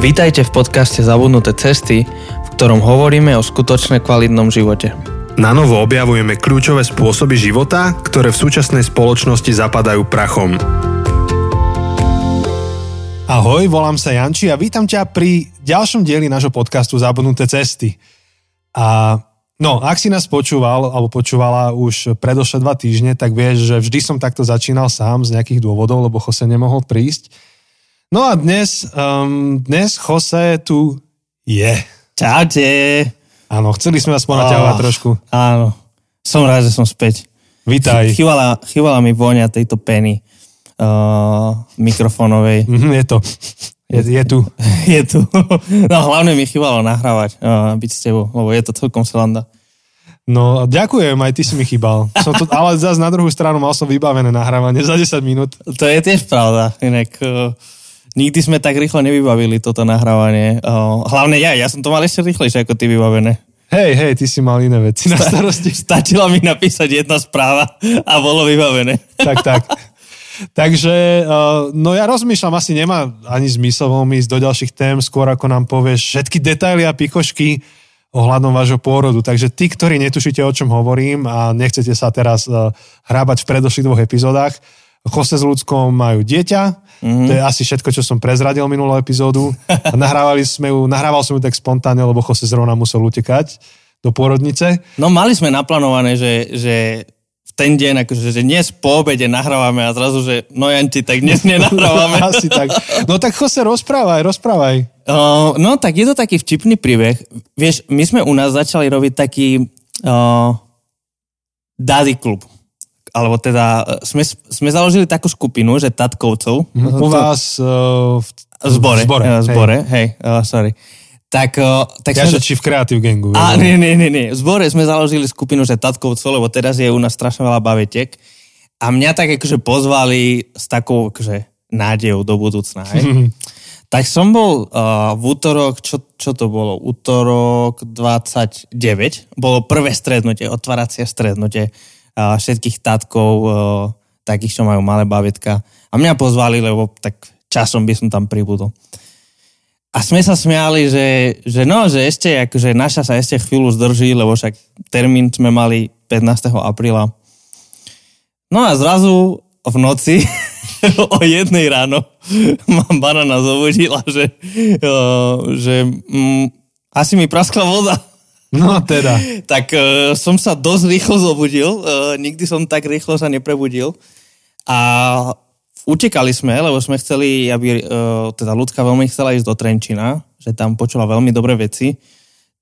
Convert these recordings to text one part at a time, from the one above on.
Vítajte v podcaste Zabudnuté cesty, v ktorom hovoríme o skutočne kvalitnom živote. Na novo objavujeme kľúčové spôsoby života, ktoré v súčasnej spoločnosti zapadajú prachom. Ahoj, volám sa Janči a vítam ťa pri ďalšom dieli nášho podcastu Zabudnuté cesty. A no, ak si nás počúval alebo počúvala už predošle dva týždne, tak vieš, že vždy som takto začínal sám z nejakých dôvodov, lebo Jose nemohol prísť. No a dnes, um, dnes Jose tu je. Čaute. Áno, chceli sme vás ponaťahovať Oh. trošku. Áno, som rád, že som späť. Vítaj. Chýbala, chýbala mi vôňa tejto peny uh, mikrofónovej. Mhm, je to. Je, je tu. Je tu. No hlavne mi chýbalo nahrávať, uh, byť s tebou, lebo je to celkom sranda. No, ďakujem, aj ty si mi chýbal. Som to, ale zase na druhú stranu mal som vybavené nahrávanie za 10 minút. To je tiež pravda, inak uh, nikdy sme tak rýchlo nevybavili toto nahrávanie. Hlavne ja, ja som to mal ešte rýchlejšie ako ty vybavené. Hej, hej, ty si mal iné veci na starosti. Stačila mi napísať jedna správa a bolo vybavené. tak, tak. Takže, no ja rozmýšľam, asi nemá ani zmysel veľmi ísť do ďalších tém, skôr ako nám povieš všetky detaily a pikošky ohľadom vášho pôrodu. Takže tí, ktorí netušíte, o čom hovorím a nechcete sa teraz hrábať v predošlých dvoch epizódach, Jose s ľudskom majú dieťa, mm-hmm. to je asi všetko, čo som prezradil minulú epizódu. Nahrávali sme ju, nahrával som ju tak spontánne, lebo Jose zrovna musel utekať do pôrodnice. No mali sme naplánované, že, že v ten deň, akože, že dnes po obede nahrávame a zrazu, že no Janči, tak dnes nenahrávame. Asi tak. No tak Jose, rozprávaj, rozprávaj. Uh, no tak je to taký vtipný príbeh. Vieš, my sme u nás začali robiť taký uh, daddy klub. Alebo teda uh, sme, sme založili takú skupinu, že tatkovcov. U vás uh, v, V zbore. v zbore, Uh, hej. zbore, hej, uh, sorry. Tak, uh, tak Ja, sme... či v Creative Gangu. A nie, nie, nie, nie. V zbore sme založili skupinu, že Tatkovcov, lebo teraz je u nás strašne veľa bavetiek. A mňa tak akože pozvali s takou akože nádejou do budúcna. Hej. tak som bol uh, v útorok, čo, čo to bolo? Útorok 29. Bolo prvé strednutie, otváracie strednutie všetkých tatkov, uh, takých, čo majú malé bavetka. A mňa pozvali, lebo tak časom by som tam pribudol. A sme sa smiali, že, že no, že ešte, akože naša sa ešte chvíľu zdrží, lebo však termín sme mali 15. apríla. No a zrazu v noci o jednej ráno ma banana zobudila, že, uh, že mm, asi mi praskla voda. No teda. Tak uh, som sa dosť rýchlo zobudil, uh, nikdy som tak rýchlo sa neprebudil. A utekali sme, lebo sme chceli, aby uh, teda ľudská veľmi chcela ísť do Trenčina, že tam počula veľmi dobré veci.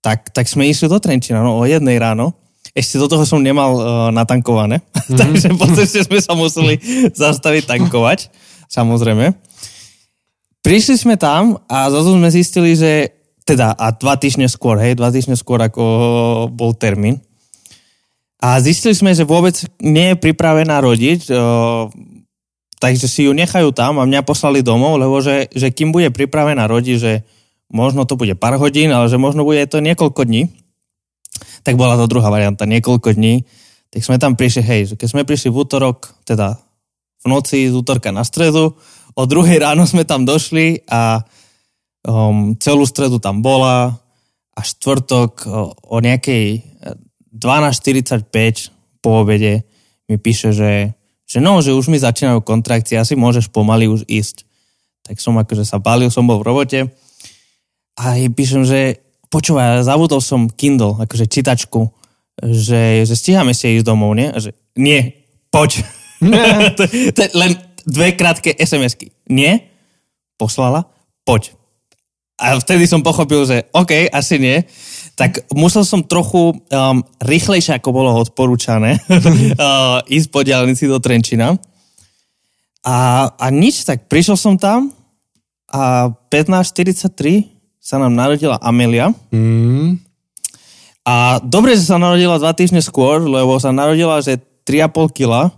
Tak, tak sme išli do Trenčina, no o jednej ráno. Ešte do toho som nemal uh, natankované, mm-hmm. takže po ceste sme sa museli zastaviť tankovať, samozrejme. Prišli sme tam a zrazu sme zistili, že teda a dva týždne skôr, hej, dva týždne skôr ako bol termín. A zistili sme, že vôbec nie je pripravená rodiť, takže si ju nechajú tam a mňa poslali domov, lebo že, že kým bude pripravená rodiť, že možno to bude pár hodín, ale že možno bude to niekoľko dní, tak bola to druhá varianta, niekoľko dní. Tak sme tam prišli, hej, že keď sme prišli v útorok, teda v noci z útorka na stredu, o druhej ráno sme tam došli a um, celú stredu tam bola a štvrtok o, o nejakej 12.45 po obede mi píše, že, že no, že už mi začínajú kontrakcie, asi môžeš pomaly už ísť. Tak som akože sa balil, som bol v robote a jej píšem, že počúvaj, zabudol som Kindle, akože čítačku, že, že stíhame si ísť domov, nie? A že nie, poď. to, len dve krátke SMS-ky. Nie, poslala, poď. A vtedy som pochopil, že OK, asi nie. Tak musel som trochu um, rýchlejšie, ako bolo odporúčané, uh, ísť po diálnici do Trenčina. A, a nič, tak prišiel som tam a 15.43 sa nám narodila Amelia. Mm. A dobre, že sa narodila dva týždne skôr, lebo sa narodila, že 3,5 kg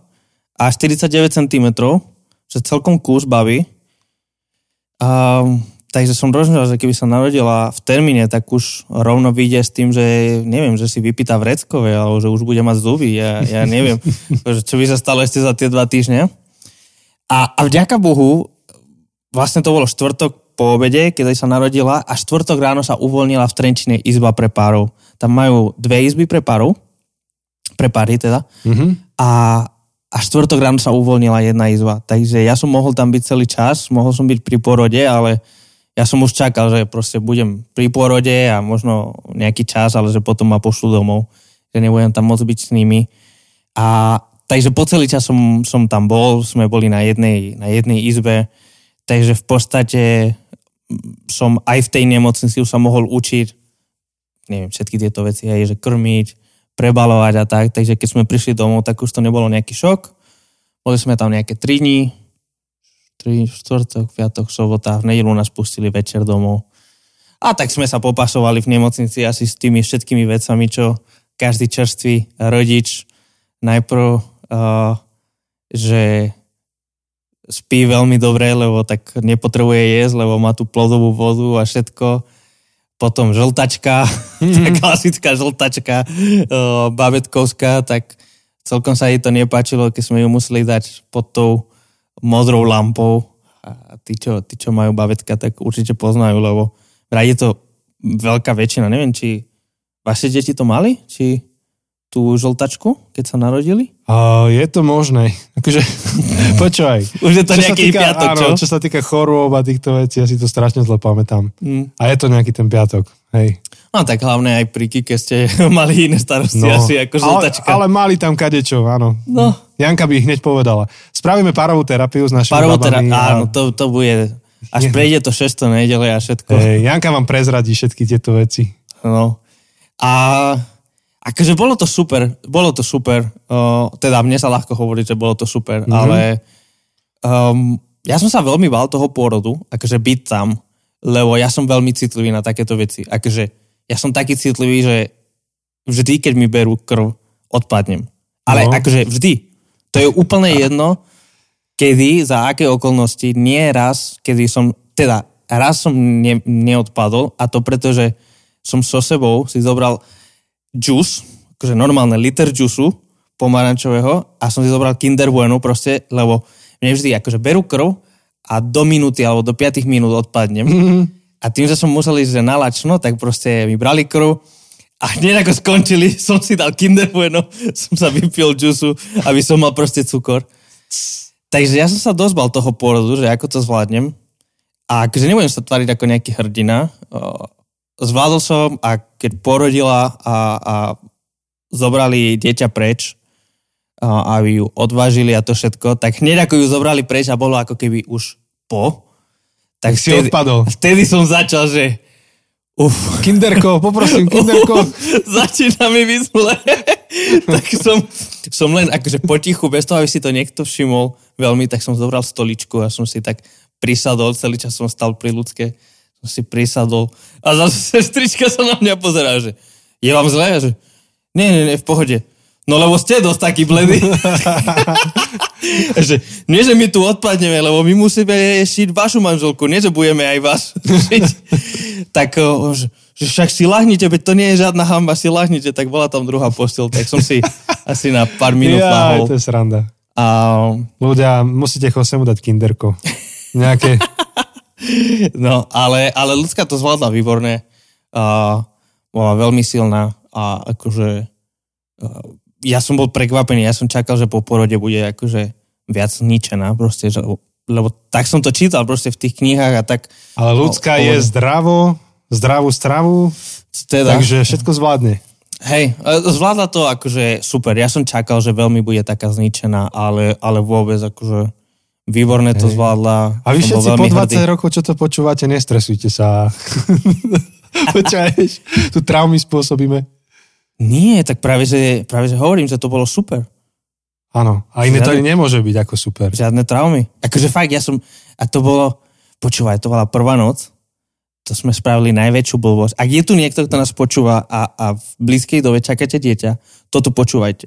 a 49 cm, že celkom kus baví. A, takže som rozmýšľal, že keby sa narodila v termíne, tak už rovno vyjde s tým, že neviem, že si vypýta vreckové, alebo že už bude mať zuby, ja, ja neviem, čo by sa stalo ešte za tie dva týždne. A, a vďaka Bohu, vlastne to bolo štvrtok, po obede, keď sa narodila a štvrtok ráno sa uvoľnila v Trenčine izba pre párov. Tam majú dve izby pre párov, pre páry teda. Mhm. A, a štvrtok ráno sa uvoľnila jedna izba. Takže ja som mohol tam byť celý čas, mohol som byť pri porode, ale ja som už čakal, že proste budem pri porode a možno nejaký čas, ale že potom ma pošlu domov, že nebudem tam môcť byť s nimi. A takže po celý čas som, som tam bol, sme boli na jednej, na jednej izbe, takže v podstate som aj v tej nemocnici už sa mohol učiť, neviem, všetky tieto veci, aj že krmiť, prebalovať a tak, takže keď sme prišli domov, tak už to nebolo nejaký šok. Boli sme tam nejaké 3 dní, 3, štvrtok, piatok, sobota, v nedelu nás pustili večer domov. A tak sme sa popasovali v nemocnici asi s tými všetkými vecami, čo každý čerstvý rodič najprv, uh, že spí veľmi dobre, lebo tak nepotrebuje jesť, lebo má tú plodovú vodu a všetko. Potom žltačka, mm. tá klasická žltačka, uh, babetkovská, tak celkom sa jej to nepáčilo, keď sme ju museli dať pod tou modrou lampou. A tí, čo, tí, čo majú bavetka, tak určite poznajú, lebo vraj je to veľká väčšina. Neviem, či vaše deti to mali? Či tú žltačku, keď sa narodili? Uh, je to možné. Akože, počúvaj. Už je to Čo nejaký týka, piatok, čo? áno, čo sa týka chorôb a týchto vecí, ja si to strašne zle pamätám. Mm. A je to nejaký ten piatok, hej. No tak hlavne aj pri Kike ste mali iné starosti No, asi ako ale, žltačka. ale mali tam kadečo, áno. No. Janka by hneď povedala. Spravíme parovú terapiu s našimi Parovú a- áno, to, to bude, až prejde to 6. nedele a všetko. Hej, Janka vám prezradí všetky tieto veci. No. A akože bolo to super, bolo to super. Uh, teda mne sa ľahko hovorí, že bolo to super, mm-hmm. ale um, ja som sa veľmi bál toho pôrodu, akože byť tam, lebo ja som veľmi citlivý na takéto veci. Akože ja som taký citlivý, že vždy, keď mi berú krv, odpadnem. Ale No. akože vždy. To je úplne jedno, kedy, za aké okolnosti, nie raz, kedy som, teda raz som ne, neodpadol a to preto, že som so sebou si zobral džus, akože normálne liter džusu pomarančového a som si zobral Kinder Bueno proste, lebo mne vždy akože berú krv a do minúty alebo do 5 minút odpadnem. A tým, že som musel ísť že na lačno, tak proste mi brali krv a hneď ako skončili, som si dal Kinder Bueno, som sa vypil džusu, aby som mal proste cukor. Takže ja som sa dosť bal toho pôrodu, že ako to zvládnem. A akože nebudem sa tvariť ako nejaký hrdina. Zvládol som a keď porodila a, a zobrali dieťa preč, a, aby ju odvážili a to všetko, tak hneď ako ju zobrali preč a bolo ako keby už po, tak Si odpadol. vtedy som začal, že uf, Kinderko, poprosím, kinderko. začína mi byť zle. tak som, som len akože potichu, bez toho, aby si to niekto všimol veľmi, tak som zobral stoličku a som si tak prisadol, celý čas som stal pri ľudské, som si prisadol a zase sestrička sa na mňa pozerá, že je vám zle? Že nie, nie, nie, v pohode. No lebo ste dosť taký bledý. že, nie, že my tu odpadneme, lebo my musíme šiť vašu manželku, nie, že budeme aj vás tak, o, že, že však si lahnite, veď to nie je žiadna hamba, si lahnite, tak bola tam druhá postel, tak som si asi na pár minút Ja, lahol. to je sranda. A, Ľudia, musíte Chosemu dať kinderko. Nejaké... no, ale, ale ľudská to zvládla výborne. A, bola veľmi silná a akože a, ja som bol prekvapený, ja som čakal, že po porode bude akože viac zničená, proste, že, lebo tak som to čítal proste v tých knihách a tak. Ale ľudská No, je zdravo, zdravú stravu, Teda, takže všetko zvládne. Hej, e, zvládla to akože super. Ja som čakal, že veľmi bude taká zničená, ale, ale vôbec akože výborne to Hej. zvládla. A vy všetci po veľmi 20 hrdý. rokov, čo to počúvate, nestresujte sa. Počúvaješ, tu traumy spôsobíme. Nie, tak práve že, práve, že hovorím, že to bolo super. Áno, a iné to ani nemôže byť ako super. Žiadne traumy. Akože fakt, ja som... A to bolo... Počúvaj, to bola prvá noc. To sme spravili najväčšiu blbosť. Ak je tu niekto, kto nás počúva a, a v blízkej dobe čakáte dieťa, toto počúvajte.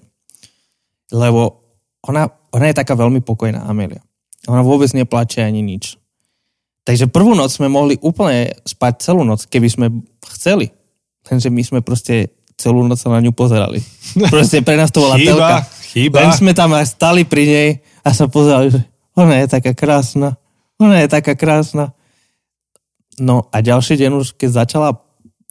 Lebo ona, ona je taká veľmi pokojná, Amelia. Ona vôbec neplače ani nič. Takže prvú noc sme mohli úplne spať celú noc, keby sme chceli. Lenže my sme proste celú noc sa na ňu pozerali. Proste pre nás to bola Chyba, telka. chyba. Len sme tam aj stali pri nej a sa pozerali, že ona je taká krásna. Ona je taká krásna. No a ďalší deň už, keď začala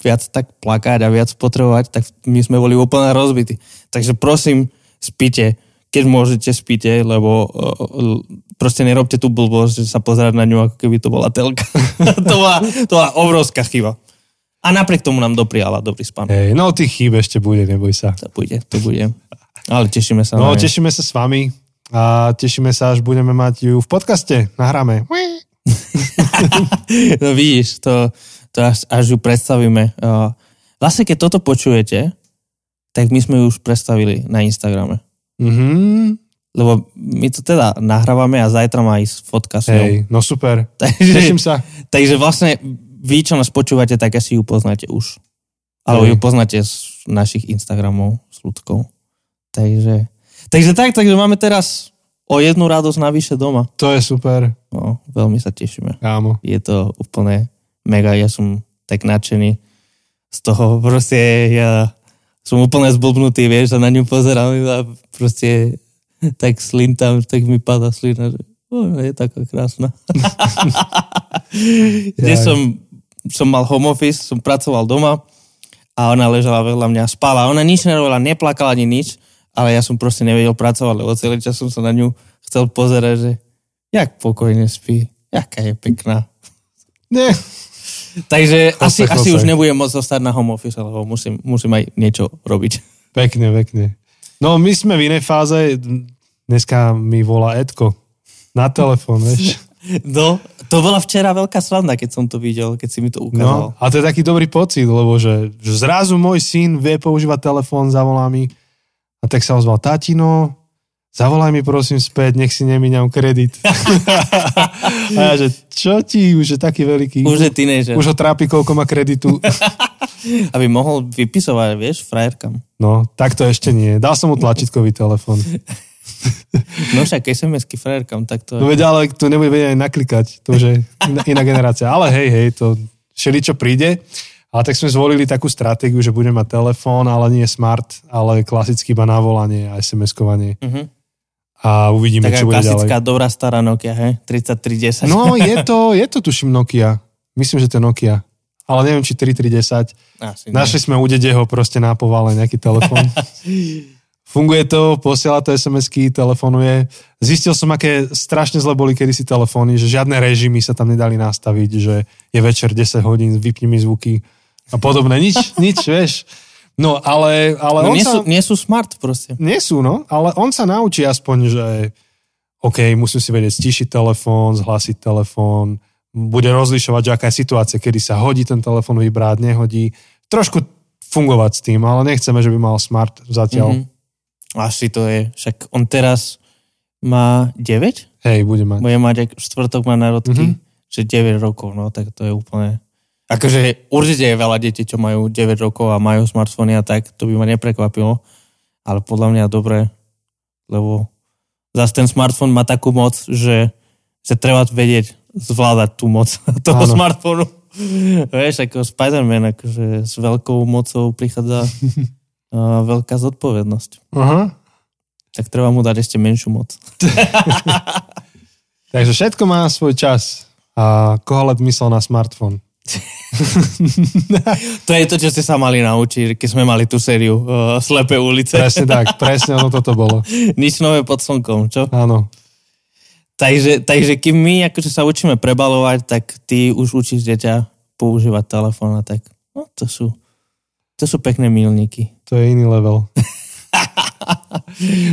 viac tak plakať a viac potrebovať, tak my sme boli úplne rozbití. Takže prosím, spíte, keď môžete, spíte, lebo uh, proste nerobte tú blbosť, že sa pozerať na ňu, ako keby to bola telka. to, bola, to bola obrovská chyba. A napriek tomu nám dopriala dobrý spán. Hej, no tých chýb ešte bude, neboj sa. To bude, to bude. Ale tešíme sa. No, tešíme sa s vami a tešíme sa, až budeme mať ju v podcaste. Nahráme. no vidíš, to, to až, až ju predstavíme. Vlastne, keď toto počujete, tak my sme ju už predstavili na Instagrame. Mhm. Lebo my to teda nahrávame a zajtra má ísť fotka s ňou. Hej, no super. Takže, Teším sa. takže vlastne vy, čo nás počúvate, tak asi ju poznáte už. Hej. ju poznáte z našich Instagramov s ľudskou. Takže, takže tak, takže máme teraz o jednu radosť navyše doma. To je super, No, veľmi sa tešíme. kámo. Je to úplne mega, ja som tak nadšený z toho, proste ja som úplne zblbnutý, vieš, a na ňu pozerám a proste tak slintám, tak mi padá slina, že oh, je taká krásna. Kde som, som mal home office, som pracoval doma a ona ležala vedľa mňa, spala. Ona nič nerobila, neplakala ani nič, ale ja som proste nevedel pracovať, lebo celý čas som sa na ňu chcel pozerať, že jak pokojne spí, jaká je pekná. Nie. Takže Chose, asi, asi chose. už nebudem môcť zostať na home office, lebo musím, musím aj niečo robiť. Pekne, pekne. No my sme v inej fáze. Dneska mi volá Edko. Na telefón, vieš. No, to bola včera veľká slavná, keď som to videl, keď si mi to ukázal. No, a to je taký dobrý pocit, lebo že, že zrazu môj syn vie používať telefón, zavolá mi a tak sa ozval, tatino, zavolaj mi prosím späť, nech si nemíňam kredit. a ja, že čo ti, už je taký veľký. Už je teenager. už ho trápi, koľko má kreditu. Aby mohol vypisovať, vieš, frajerkam. No, tak to ešte nie. Dal som mu tlačítkový telefón. No však SMS-ky frajerkam, tak to No veď, ale to nebude vedieť aj naklikať. To už je iná, generácia. Ale hej, hej, to čo príde. Ale tak sme zvolili takú stratégiu, že budeme mať telefón, ale nie smart, ale klasicky iba na volanie a SMS-kovanie. Mhm. A uvidíme, Taká čo bude klasická ďalej. dobrá stará Nokia, he? 3310. No, je to, je to tuším Nokia. Myslím, že to je Nokia. Ale neviem, či 3310. Asi. Našli sme u dedeho proste na povale nejaký telefón. Funguje to, posiela to SMS-ky, telefonuje. Zistil som, aké strašne zle boli kedysi telefóny, že žiadne režimy sa tam nedali nastaviť, že je večer 10 hodín, vypni mi zvuky a podobné. Nič, nič, vieš. No, ale, ale No on nie, sa... sú, nie sú smart proste. Nie sú, no, ale on sa naučí aspoň, že OK, musím si vedieť stišiť telefón, zhlasiť telefón, bude rozlišovať, že aká je situácia, kedy sa hodí ten telefón vybrať, nehodí. Trošku fungovať s tým, ale nechceme, že by mal smart zatiaľ. Mhm. Asi to je. Však on teraz má 9? Hej, bude mať. Bude mať, v štvrtok má narodky, Mhm. že 9 rokov, no tak to je úplne... Akože určite je veľa detí, čo majú 9 rokov a majú smartfóny a tak, to by ma neprekvapilo. Ale podľa mňa dobre, lebo zase ten smartfón má takú moc, že, že treba vedieť zvládať tú moc toho Áno. smartfónu. Vieš, ako Spider-Man, akože s veľkou mocou prichádza uh, veľká zodpovednosť. Aha. Tak treba mu dať ešte menšiu moc. Takže všetko má svoj čas. A Kohalet myslel na smartfón. To je to, čo ste sa mali naučiť, keď sme mali tú sériu uh, Slepé ulice. Presne tak, presne ono toto bolo. Nič nové pod slnkom, čo? Áno. Takže, takže kým my akože sa učíme prebalovať, tak ty už učíš dieťa používať telefón a tak. No to sú, to sú pekné milníky. To je iný level.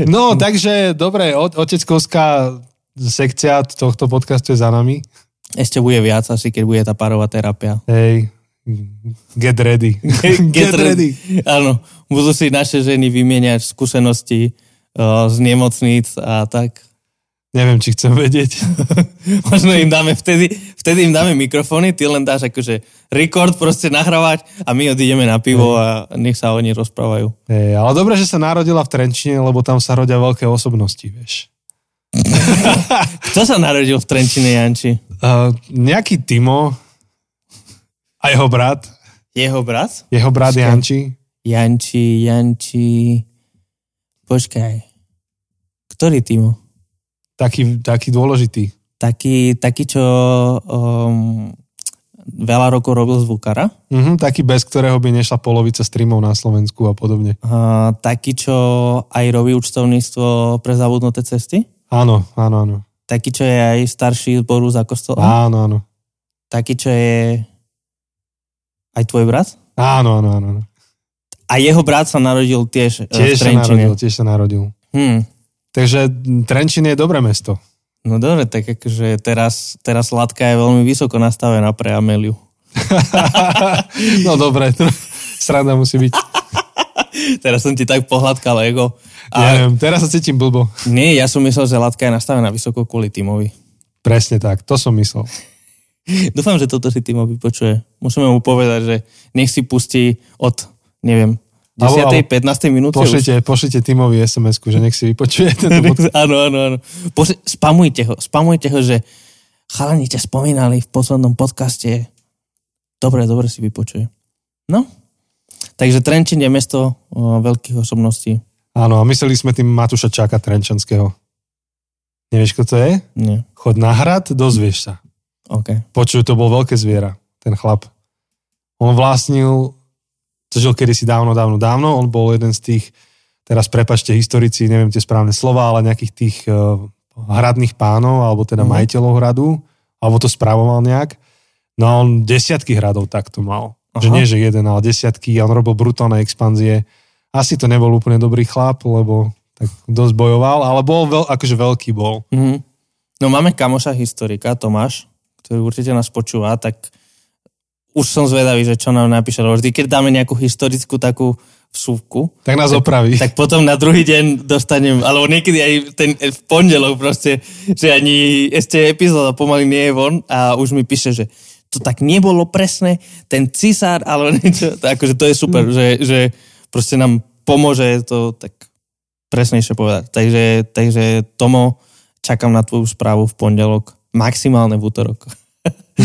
No, takže, dobre, oteckovská sekcia tohto podcastu je za nami. Ešte bude viac asi, keď bude tá párová terapia. Hej, get ready. Get ready. Áno, budú si naše ženy vymieňať skúsenosti uh, z nemocníc a tak. Neviem, či chcem vedieť. Možno im dáme vtedy, vtedy im dáme mikrofóny, ty len dáš akože record proste nahrávať a my odídeme na pivo a nech sa oni rozprávajú. Hej, ale dobre, že sa narodila v Trenčine, lebo tam sa rodia veľké osobnosti, vieš. Kto sa narodil v Trenčine, Janči? Uh, nejaký Timo a jeho brat, Jeho brat? jeho brat Počkaj. Janči. Janči, Janči... Počkaj. Ktorý Timo? Taký, taký dôležitý. Taký, taký čo um, veľa rokov robil zvukara. Mhm, taký bez ktorého by nešla polovica streamov na Slovensku a podobne. A, taký, čo aj robí účtovníctvo pre zabudnuté cesty. Áno, áno, áno. Taký, čo je aj starší zboru za kostolom. Áno, áno. Taký, čo je aj tvoj brat. Áno, áno, áno. A jeho brat sa narodil tiež, e, v Tiež sa Trenčine. narodil, tiež sa narodil. Hm. Takže Trenčín je dobré mesto. No dobre, tak akože teraz, teraz Latka je veľmi vysoko nastavená pre Ameliu. no dobre, sranda musí byť. Teraz som ti tak pohľadkal ego. Ja A neviem, teraz sa cítim blbo. nie, ja som myslel, že Latka je nastavená vysoko kvôli Timovi. Presne tak, to som myslel. Dúfam, že toto si Timo vypočuje. Musíme mu povedať, že nech si pustí od, neviem, 10. Alebo- 15. minúte už. Pošlite, pošlite Timovi SMS-ku, že nech si vypočuje tento áno, áno, áno. Poš- spamujte ho, spamujte ho, že chalani ťa spomínali v poslednom podcaste. Dobre, dobre si vypočuje. No, takže Trenčín je mesto o, veľkých osobností. Áno, a mysleli sme tým Matúša Čáka Trenčanského. Nevieš, kto to je? Nie, Chod na hrad, dozvieš sa. OK. Počuj, to bol veľké zviera, ten chlap. On vlastnil, to žil kedysi dávno, dávno, dávno, on bol jeden z tých, teraz prepačte historici, neviem tie správne slova, ale nejakých tých uh, hradných pánov, alebo teda Mhm. majiteľov hradu, alebo to spravoval nejak. No a on desiatky hradov takto mal. Aha. Že nie, že jeden, ale desiatky a on robil brutálne expanzie. Asi to nebol úplne dobrý chlap, lebo tak dosť bojoval, ale bol veľ, akože veľký bol. Mhm. No máme kamoša historika, Tomáš, ktorý určite nás počúva, tak už som zvedavý, že čo nám napíše, lebo vždy, keď dáme nejakú historickú takú vsúvku, Tak nás opraví. tak potom na druhý deň dostanem, alebo niekedy aj ten v pondelok proste, že ani ešte epizóda pomaly nie je von a už mi píše, že to tak nebolo presne, ten cisár, alebo niečo, to, akože to je super, Mm. že, že proste nám pomôže to tak presnejšie povedať. Takže, takže Tomo, čakám na tvoju správu v pondelok, maximálne v útorok.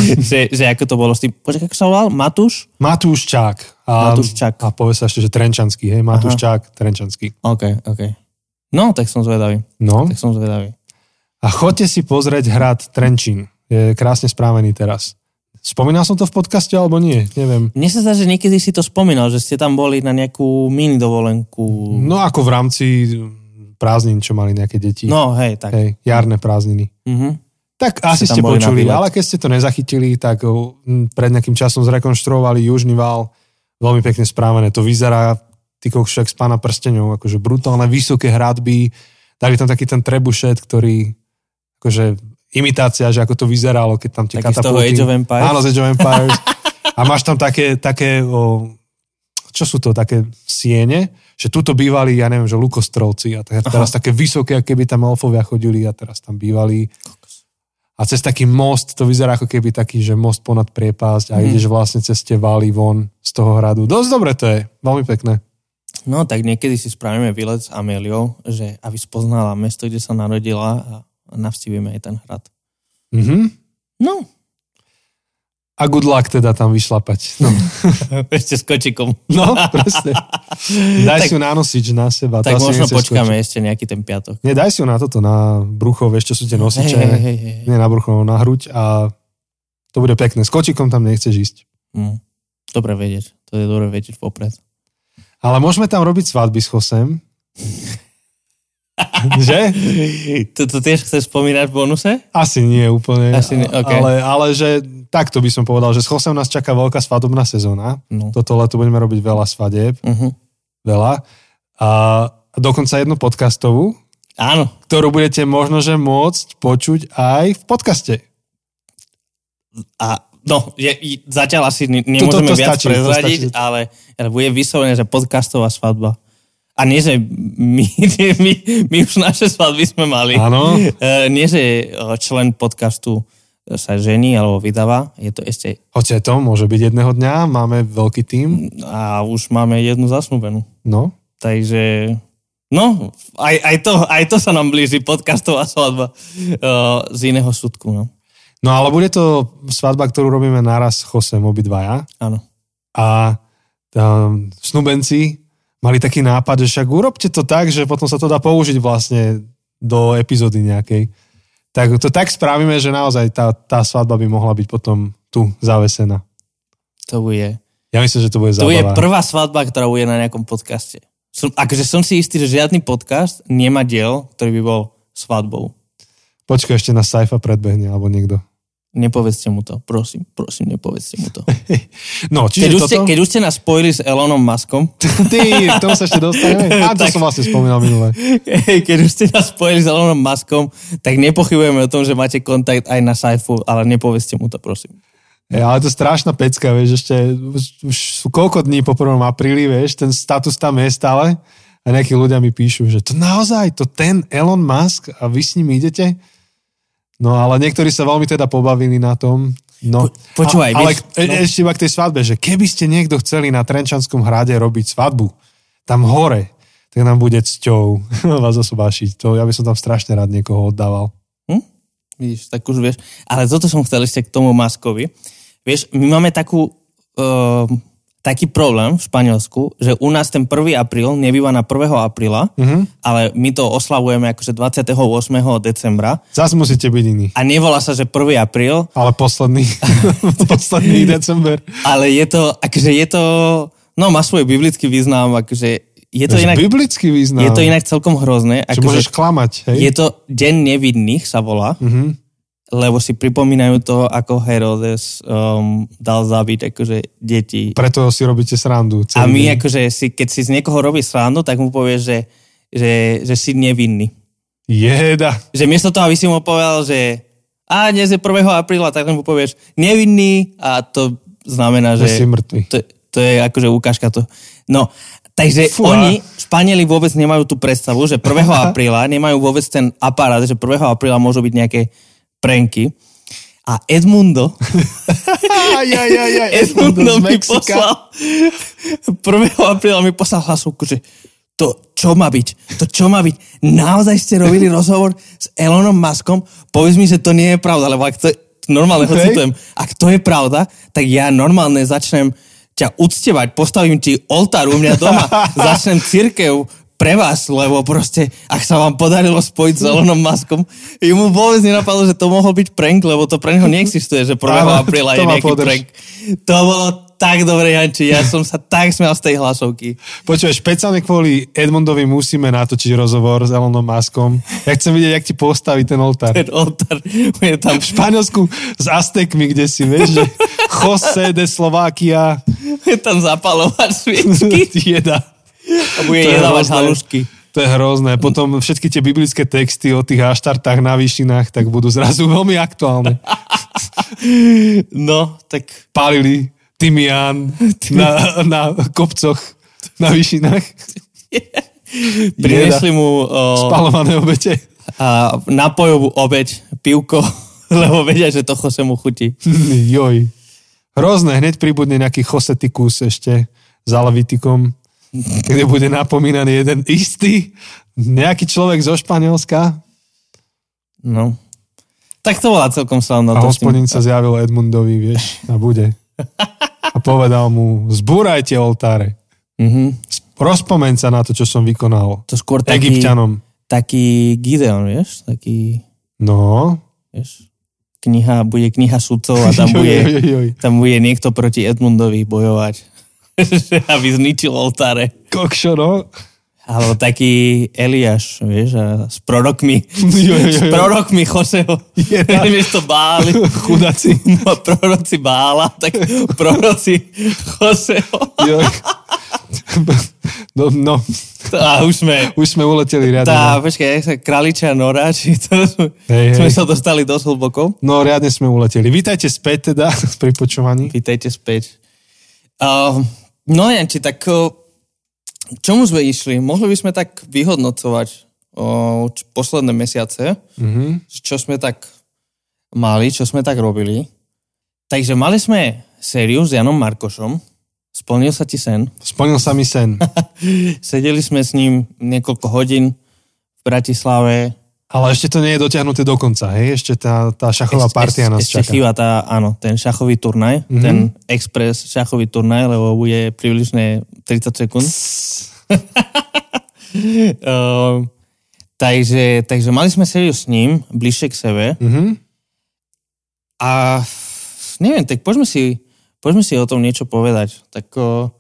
že, že ako to bolo s tým, počkaj, ako sa volal? Matúš? Matúš Čák. A, Matúš Čák. A povie sa ešte, že Trenčanský, hej, Matúš Čák, Trenčanský. OK, OK. No, tak som zvedavý. No, Tak som zvedavý. a chodte si pozrieť hrad Trenčín. Je krásne správený teraz. Spomínal som to v podcaste, alebo nie? Neviem. Mne sa zdá, že niekedy si to spomínal, že ste tam boli na nejakú mini dovolenku. No ako v rámci prázdnin, čo mali nejaké deti. No, hej, tak. Hej, jarné prázdniny. Mhm. Tak asi ste počuli, ale keď ste to nezachytili, tak o, m, pred nejakým časom zrekonštruovali Južný val. Veľmi pekne správené. To vyzerá ty však z pána prstenov, akože brutálne vysoké hradby. Dali tam taký ten trebušet, ktorý akože imitácia, že ako to vyzeralo, keď tam tie Taký z toho katapulty. Age of Empires? Áno, z Age of Empires. A máš tam také, také o, čo sú to, také siene, že tuto bývali, ja neviem, že lukostrovci a te- teraz také vysoké, keby tam elfovia chodili a teraz tam bývali. A cez taký most, to vyzerá ako keby taký, že most ponad priepásť a Mhm. ideš vlastne cez tie vály von z toho hradu. Dosť dobre to je, veľmi pekné. No, tak niekedy si spravíme výlet s Ameliou, že aby spoznala mesto, kde sa narodila a navštívime aj ten hrad. Mhm. No, A good luck teda tam vyšlapať. No, ešte s kočikom. no presne. Daj Tak- si ju na nosič na seba. Tak možno počkáme ešte nejaký ten piatok. Nie, daj si ju na toto, na brucho, vieš, čo sú tie nosiče. Hej, hej, hej, hej. Nie na brucho, na hruď a to bude pekné. S kočikom tam nechceš ísť. Mm. Dobre vedieť. To je dobre vedieť vopred. Ale môžeme tam robiť svadby s Chosem. že? To, to tiež chceš spomínať v bonuse? Asi nie úplne. Asi nie, ok. ale, ale že takto by som povedal, že s Chosem nás čaká veľká svadobná sezóna. No. Toto leto budeme robiť veľa svadieb. Uh-huh. Veľa. A dokonca jednu podcastovú, Áno. ktorú budete možno, že môcť počuť aj v podcaste. A no, je, zatiaľ asi ne- nemôžeme to viac stačí, to prezradiť, stačí. ale, ale bude vyslovene, že podcastová svadba. A nie, že my, my, my už naše svadby sme mali. Áno. E, nie, že e, člen podcastu sa žení alebo vydáva. Je to ešte... Hoďte to, môže byť jedného dňa, máme veľký tím. A už máme jednu zasnúbenú. No, Takže... No, aj, aj, to, aj to sa nám blíži, podcastová svadba uh, z iného súdku, no. No ale bude to svadba, ktorú robíme naraz s Chosem obidvaja. Áno. A um, snubenci mali taký nápad, že však urobte to tak, že potom sa to dá použiť vlastne do epizódy nejakej. Tak to tak spravíme, že naozaj tá, tá svadba by mohla byť potom tu zavesená. To bude. Ja myslím, že to bude To je zábava. prvá svadba, ktorá bude na nejakom podcaste. Som, akože som si istý, že žiadny podcast nemá diel, ktorý by bol svadbou. Počkaj, ešte na Saifa predbehne, alebo niekto. Nepovedzte mu to, prosím, prosím, nepovedzte mu to. No, Keď čiže už, toto... ste, keď už ste nás spojili s Elonom Muskom, Ty, k tomu sa ešte dostaneme. A to Tak. som vlastne spomínal minule. keď už ste nás spojili s Elonom Muskom, tak nepochybujeme o tom, že máte kontakt aj na Saifu, ale nepovedzte mu to, prosím. E, ale to je strašná pecka, vieš, ešte už, už sú koľko dní po 1. apríli, vieš, ten status tam je stále a nejakí ľudia mi píšu, že to naozaj, to ten Elon Musk a vy s ním idete? No ale niektorí sa veľmi teda pobavili na tom. No, Po- počúvaj, a, ale vieš, e- no. ešte iba k tej svadbe, že keby ste niekto chceli na Trenčanskom hrade robiť svadbu, tam hore, tak nám bude cťou vás osobášiť. To ja by som tam strašne rád niekoho oddával. Hm? Vidíš, tak už vieš. Ale toto som chcel ešte k tomu Maskovi. Vieš, my máme takú, uh, taký problém v Španielsku, že u nás ten 1. apríl nebýva na 1. apríla, uh-huh. ale my to oslavujeme akože 28. decembra Zas musíte byť iní. a nevolá sa, že 1. apríl, Ale posledný, posledný december. ale je to, akože je to, no má svoj biblický význam, akože je to inak, biblický význam. je to inak celkom hrozné. Že Akože môžeš klamať, hej? je to Deň nevidných sa volá, Mhm. Lebo si pripomínajú to, ako Herodes um, dal zabiť akože deti. Preto si robíte srandu. A celý my deň. akože, si, keď si z niekoho robí srandu, tak mu povieš, že, že, že si nevinný. Jeda. Že miesto toho, aby si mu povedal, že a dnes je 1. apríla, tak mu povieš nevinný a to znamená, Že že... si mŕtvy. To, to je akože ukážka to. No, takže Fúha. oni, Španieli vôbec nemajú tú predstavu, že 1. apríla nemajú vôbec ten aparát, že 1. apríla môžu byť nejaké pranky. A Edmundo, Aj, aj, aj, aj. Edmundo z mi Mexika. poslal 1. apríla mi poslal hlasovku, že to čo má byť? To čo má byť? Naozaj ste robili rozhovor s Elonom Muskom? Povedz mi, že to nie je pravda, lebo ak to je, normálne ho Hej. citujem, ak to je pravda, tak ja normálne začnem ťa uctievať, postavím ti oltár u mňa doma, začnem církev pre vás, lebo proste, ak sa vám podarilo spojiť s Elonom Muskom, jemu vôbec nenapadlo, že to mohol byť prank, lebo to pre neho neexistuje, že 1. Áno, apríla je nejaký podrž. prank. To bolo tak dobre, Janči, ja som sa tak smial z tej hlasovky. Počúvaj, špeciálne kvôli Edmundovi musíme natočiť rozhovor s Elonom Muskom. Ja chcem vidieť, jak ti postaví ten oltár. Ten oltár je tam V Španielsku s Aztekmi, kde si, vieš, že Jose de Slovakia. je tam zapalovač sviečky Jeda. A bude To je jedávať hrozné. halušky. To je hrozné. Potom všetky tie biblické texty o tých aštartách na výšinách tak budú zrazu veľmi aktuálne. No, tak Pálili tymián na, na kopcoch, na výšinách. priniesli mu o, Spalované obete. a napojovú obeď, pivko, lebo vedia, že to chose mu chutí. Joj. Hrozné, hneď pribudne nejaký chosetikus ešte za Levitikom, kde bude napomínaný jeden istý, nejaký človek zo Španielska No. Tak to bola celkom slavná. a hospodin sa zjavil Edmundovi, vieš, a bude. A povedal mu, zbúrajte oltáre. Mhm. Rozpomeň sa na to, čo som vykonal. To skôr taký, Egyptianom. taký Gideon, vieš? Taký, No. vieš? Kniha, bude kniha sudcov a tam Joj, bude, joj, joj. tam bude niekto proti Edmundovi bojovať. Aby zničil oltáre. Kokšo, no. Alebo taký Eliáš, vieš, a s prorokmi, Jo, jo, jo. s prorokmi Joseho. Ja. Vieš to báli. Chudáci. proroci Bála, tak proroci Joseho. Joj. No, no, A už sme, už sme uleteli riadne. tá, počkaj, jak sa Kraličia Nora, či to sme, Hej, sme hej. sa dostali dosť hlboko. No, riadne sme uleteli. Vítajte späť teda pri počúvaní. Vítajte späť. Uh, no, Janči, tak k čomu sme išli? Mohli by sme tak vyhodnocovať uh, č- posledné mesiace, Mhm. čo sme tak mali, čo sme tak robili. Takže mali sme sériu s Janom Markošom. Splnil sa ti sen. Splnil sa mi sen. Sedeli sme s ním niekoľko hodín v Bratislave. Ale ešte to nie je dotiahnuté do konca, hej? Ešte tá, tá šachová partia nás ešte čaká. chýba tá, áno, ten šachový turnaj, mm-hmm. ten express šachový turnaj, lebo bude približne 30 sekúnd. uh, takže, takže mali sme sériu s ním, bližšie k sebe. Mhm. A neviem, tak poďme si, poďme si o tom niečo povedať. Tak uh,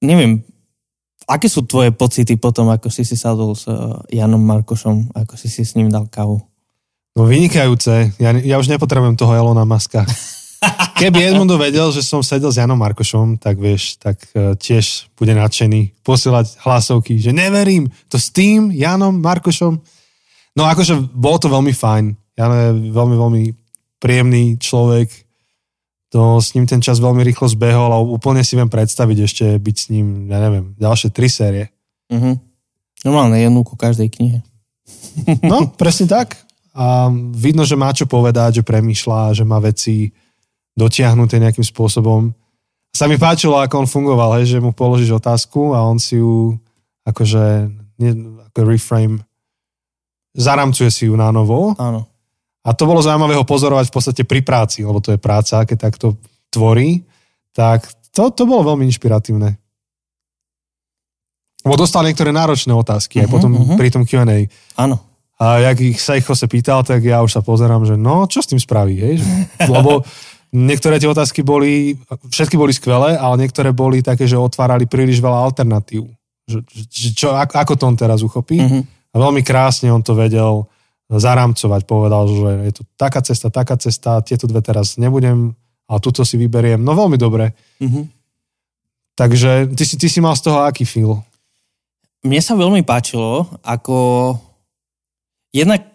neviem, aké sú tvoje pocity potom, ako si si sadol s uh, Janom Markošom, ako si si s ním dal kávu? No vynikajúce. Ja, ja už nepotrebujem toho Elona Maska. Keby Edmundo vedel, že som sedel s Janom Markošom, tak vieš, tak uh, tiež bude nadšený posielať hlasovky, že neverím, to s tým Janom Markošom. No akože bolo to veľmi fajn. Jan je veľmi, veľmi príjemný človek. To s ním ten čas veľmi rýchlo zbehol a úplne si viem predstaviť ešte byť s ním, ja neviem, ďalšie tri série. Uh-huh. Normálne jednu ku každej knihe. No, presne tak. A vidno, že má čo povedať, že premýšľa, že má veci dotiahnuté nejakým spôsobom. Sa mi páčilo, ako on fungoval, hej, že mu položíš otázku a on si ju akože nie, ako reframe zaramcuje si ju na novo. Áno. A to bolo zaujímavé ho pozorovať v podstate pri práci, lebo to je práca, keď takto tvorí. Tak to, to bolo veľmi inšpiratívne. Lebo dostal niektoré náročné otázky uh-huh, aj mhm, potom uh-huh. pri tom Q&A. Áno. A jak ich sa pýtal, tak ja už sa pozerám, že no, čo s tým spraví, hej? Lebo Niektoré tie otázky boli, všetky boli skvelé, ale niektoré boli také, že otvárali príliš veľa alternatív. Že, čo, ako, to on teraz uchopí. Mm-hmm. A veľmi krásne on to vedel zaramcovať. Povedal, že je tu taká cesta, taká cesta, tieto dve teraz nebudem, ale túto si vyberiem. No veľmi dobre. Mm-hmm. Takže ty si, ty si mal z toho aký feel? Mne sa veľmi páčilo, ako jednak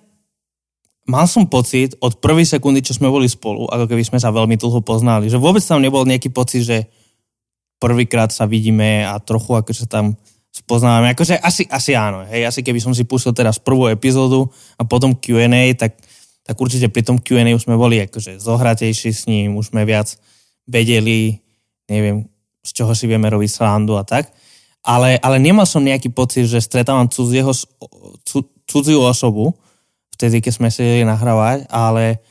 mal som pocit od prvej sekundy, čo sme boli spolu, ako keby sme sa veľmi dlho poznali, že vôbec tam nebol nejaký pocit, že prvýkrát sa vidíme a trochu akože tam spoznávame. Akože asi, asi áno, hej, asi keby som si pustil teraz prvú epizódu a potom Q&A, tak, tak určite pri tom Q&A už sme boli akože zohratejší s ním, už sme viac vedeli, neviem, z čoho si vieme robiť srandu a tak. Ale, ale nemal som nejaký pocit, že stretávam cudzieho, cudziu osobu, vtedy, keď sme si nahrávať, ale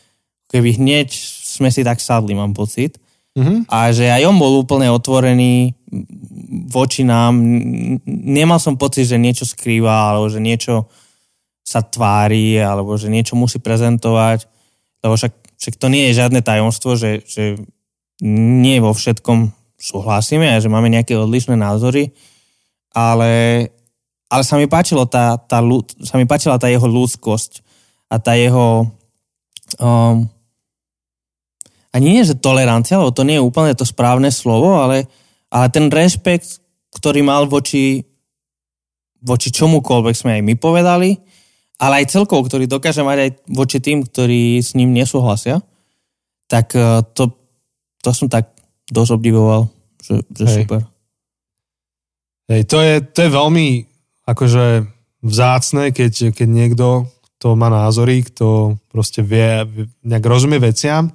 keby hneď sme si tak sadli, mám pocit. Mm-hmm. A že aj on bol úplne otvorený voči nám. Nemal som pocit, že niečo skrýva, alebo že niečo sa tvári, alebo že niečo musí prezentovať. Lebo však, však to nie je žiadne tajomstvo, že, že nie vo všetkom súhlasíme a že máme nejaké odlišné názory, ale, ale sa mi páčilo tá, tá, sa mi páčila tá jeho ľudskosť a tá jeho um, ani nie, že tolerancia, lebo to nie je úplne to správne slovo, ale, ale ten rešpekt, ktorý mal voči, voči čomukoľvek sme aj my povedali, ale aj celkovo, ktorý dokáže mať aj voči tým, ktorí s ním nesúhlasia, tak uh, to, to som tak dosť obdivoval, že, že Hej. super. Hej, to je, to je veľmi akože vzácne, keď, keď niekto kto má názory, kto proste vie, nejak rozumie veciam,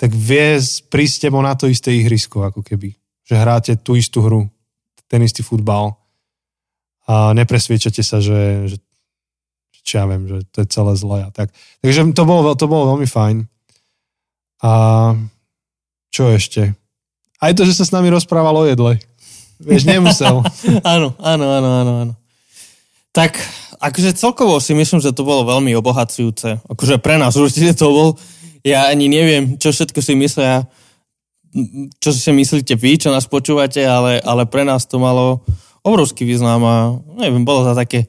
tak vie prísť tebou na to isté ihrisko, ako keby. Že hráte tú istú hru, ten istý futbal a nepresviečate sa, že, že čo ja viem, že to je celé zlé a tak. Takže to bolo, to bolo veľmi fajn. A čo ešte? Aj to, že sa s nami rozprával o jedle. Vieš, nemusel. áno, áno, áno, áno, áno. Tak akože celkovo si myslím, že to bolo veľmi obohacujúce. Akože pre nás určite to bol. Ja ani neviem, čo všetko si myslia, čo si myslíte vy, čo nás počúvate, ale, ale pre nás to malo obrovský význam a neviem, bolo to také,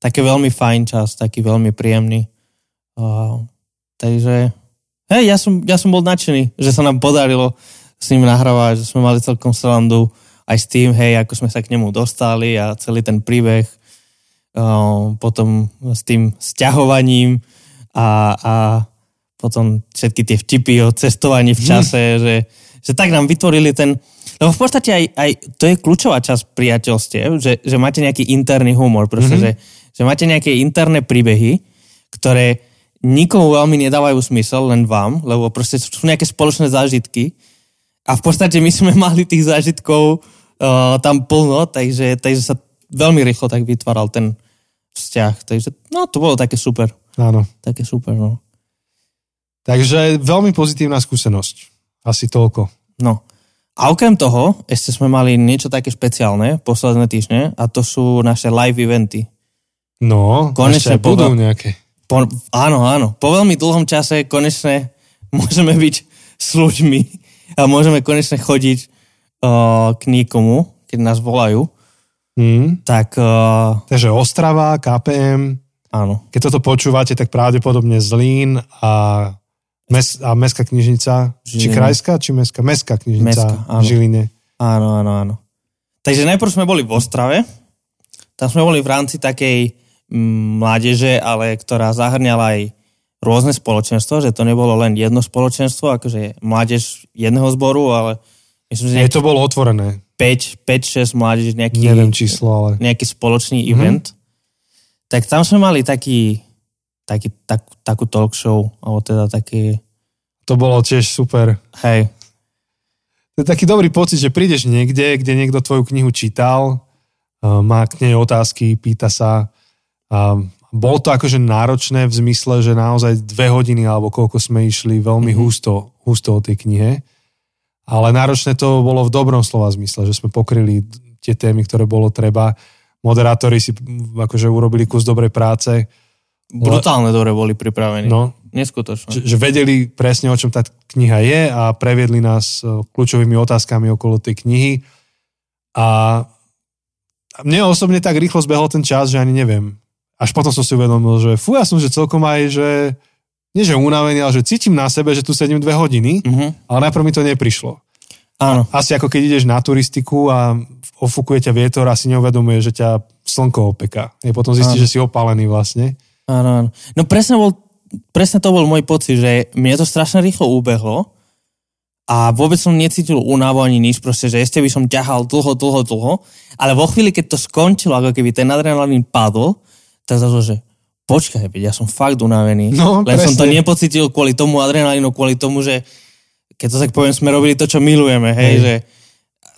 také veľmi fajn čas, taký veľmi príjemný. Uh, takže hej, ja som, ja som bol nadšený, že sa nám podarilo s ním nahrávať, že sme mali celkom srandu aj s tým, hej, ako sme sa k nemu dostali a celý ten príbeh potom s tým sťahovaním a, a potom všetky tie vtipy o cestovaní v čase, mm. že, že tak nám vytvorili ten... Lebo v podstate aj, aj to je kľúčová časť priateľstiev, že, že máte nejaký interný humor, proste, mm-hmm. že, že máte nejaké interné príbehy, ktoré nikomu veľmi nedávajú smysel, len vám, lebo proste sú nejaké spoločné zážitky a v podstate my sme mali tých zážitkov uh, tam plno, takže, takže sa veľmi rýchlo tak vytváral ten vzťah. Takže no, to bolo také super. Áno. Také super, no. Takže veľmi pozitívna skúsenosť. Asi toľko. No. A okrem toho, ešte sme mali niečo také špeciálne posledné týždne a to sú naše live eventy. No, konečne budú po, nejaké. Po, áno, áno. Po veľmi dlhom čase konečne môžeme byť s ľuďmi a môžeme konečne chodiť uh, k niekomu, keď nás volajú, Mm. tak uh, Takže Ostrava, KPM, áno. keď toto počúvate, tak pravdepodobne Zlín a, mes, a Mestská knižnica, či Žilina. krajská, či Mestská? Mestská knižnica Mestská, áno. v Žiline. Áno, áno, áno. Takže najprv sme boli v Ostrave, tam sme boli v rámci takej mm, mládeže, ale ktorá zahrňala aj rôzne spoločenstvo, že to nebolo len jedno spoločenstvo, akože mládež jedného zboru, ale myslím, že nejaký to bolo otvorené, 5, 5 6 mládež, nejaký, neviem číslo, ale... nejaký spoločný Mhm. event. Tak tam sme mali taký, taký tak, takú talk show, alebo teda taký, To bolo tiež super. hej, To je taký dobrý pocit, že prídeš niekde, kde niekto tvoju knihu čítal, a má k nej otázky, pýta sa. A bolo to akože náročné v zmysle, že naozaj dve hodiny alebo koľko sme išli veľmi mm-hmm. husto, husto o tej knihe. Ale náročné to bolo v dobrom slova zmysle, že sme pokryli tie témy, ktoré bolo treba. Moderátori si akože urobili kus dobrej práce, brutálne dobre boli pripravení. no, Neskutočné. že, že vedeli presne, o čom tá kniha je a previedli nás e, kľúčovými otázkami okolo tej knihy. A mne osobne tak rýchlo zbehol ten čas, že ani neviem. Až potom som si uvedomil, že fú, ja som že celkom aj, že nie že unavený, ale že cítim na sebe, že tu sedím dve hodiny, Mhm. ale najprv mi to neprišlo. Áno, Asi ako keď ideš na turistiku a ofukuje ťa vietor a si neuvedomuje, že ťa slnko opeká. Je potom zistíš, že si opálený vlastne. Áno, áno. No presne, bol, presne to bol môj pocit, že mne to strašne rýchlo ubehlo a vôbec som necítil únavu ani nič, proste, že ešte by som ťahal dlho, dlho, dlho, ale vo chvíli, keď to skončilo, ako keby ten adrenalín padol, tak zase, že počkaj, ja som fakt unavený. No, Len som to presne. nepocítil kvôli tomu adrenalínu, kvôli tomu, že keď to tak poviem, sme robili to, čo milujeme, hej, Hej. že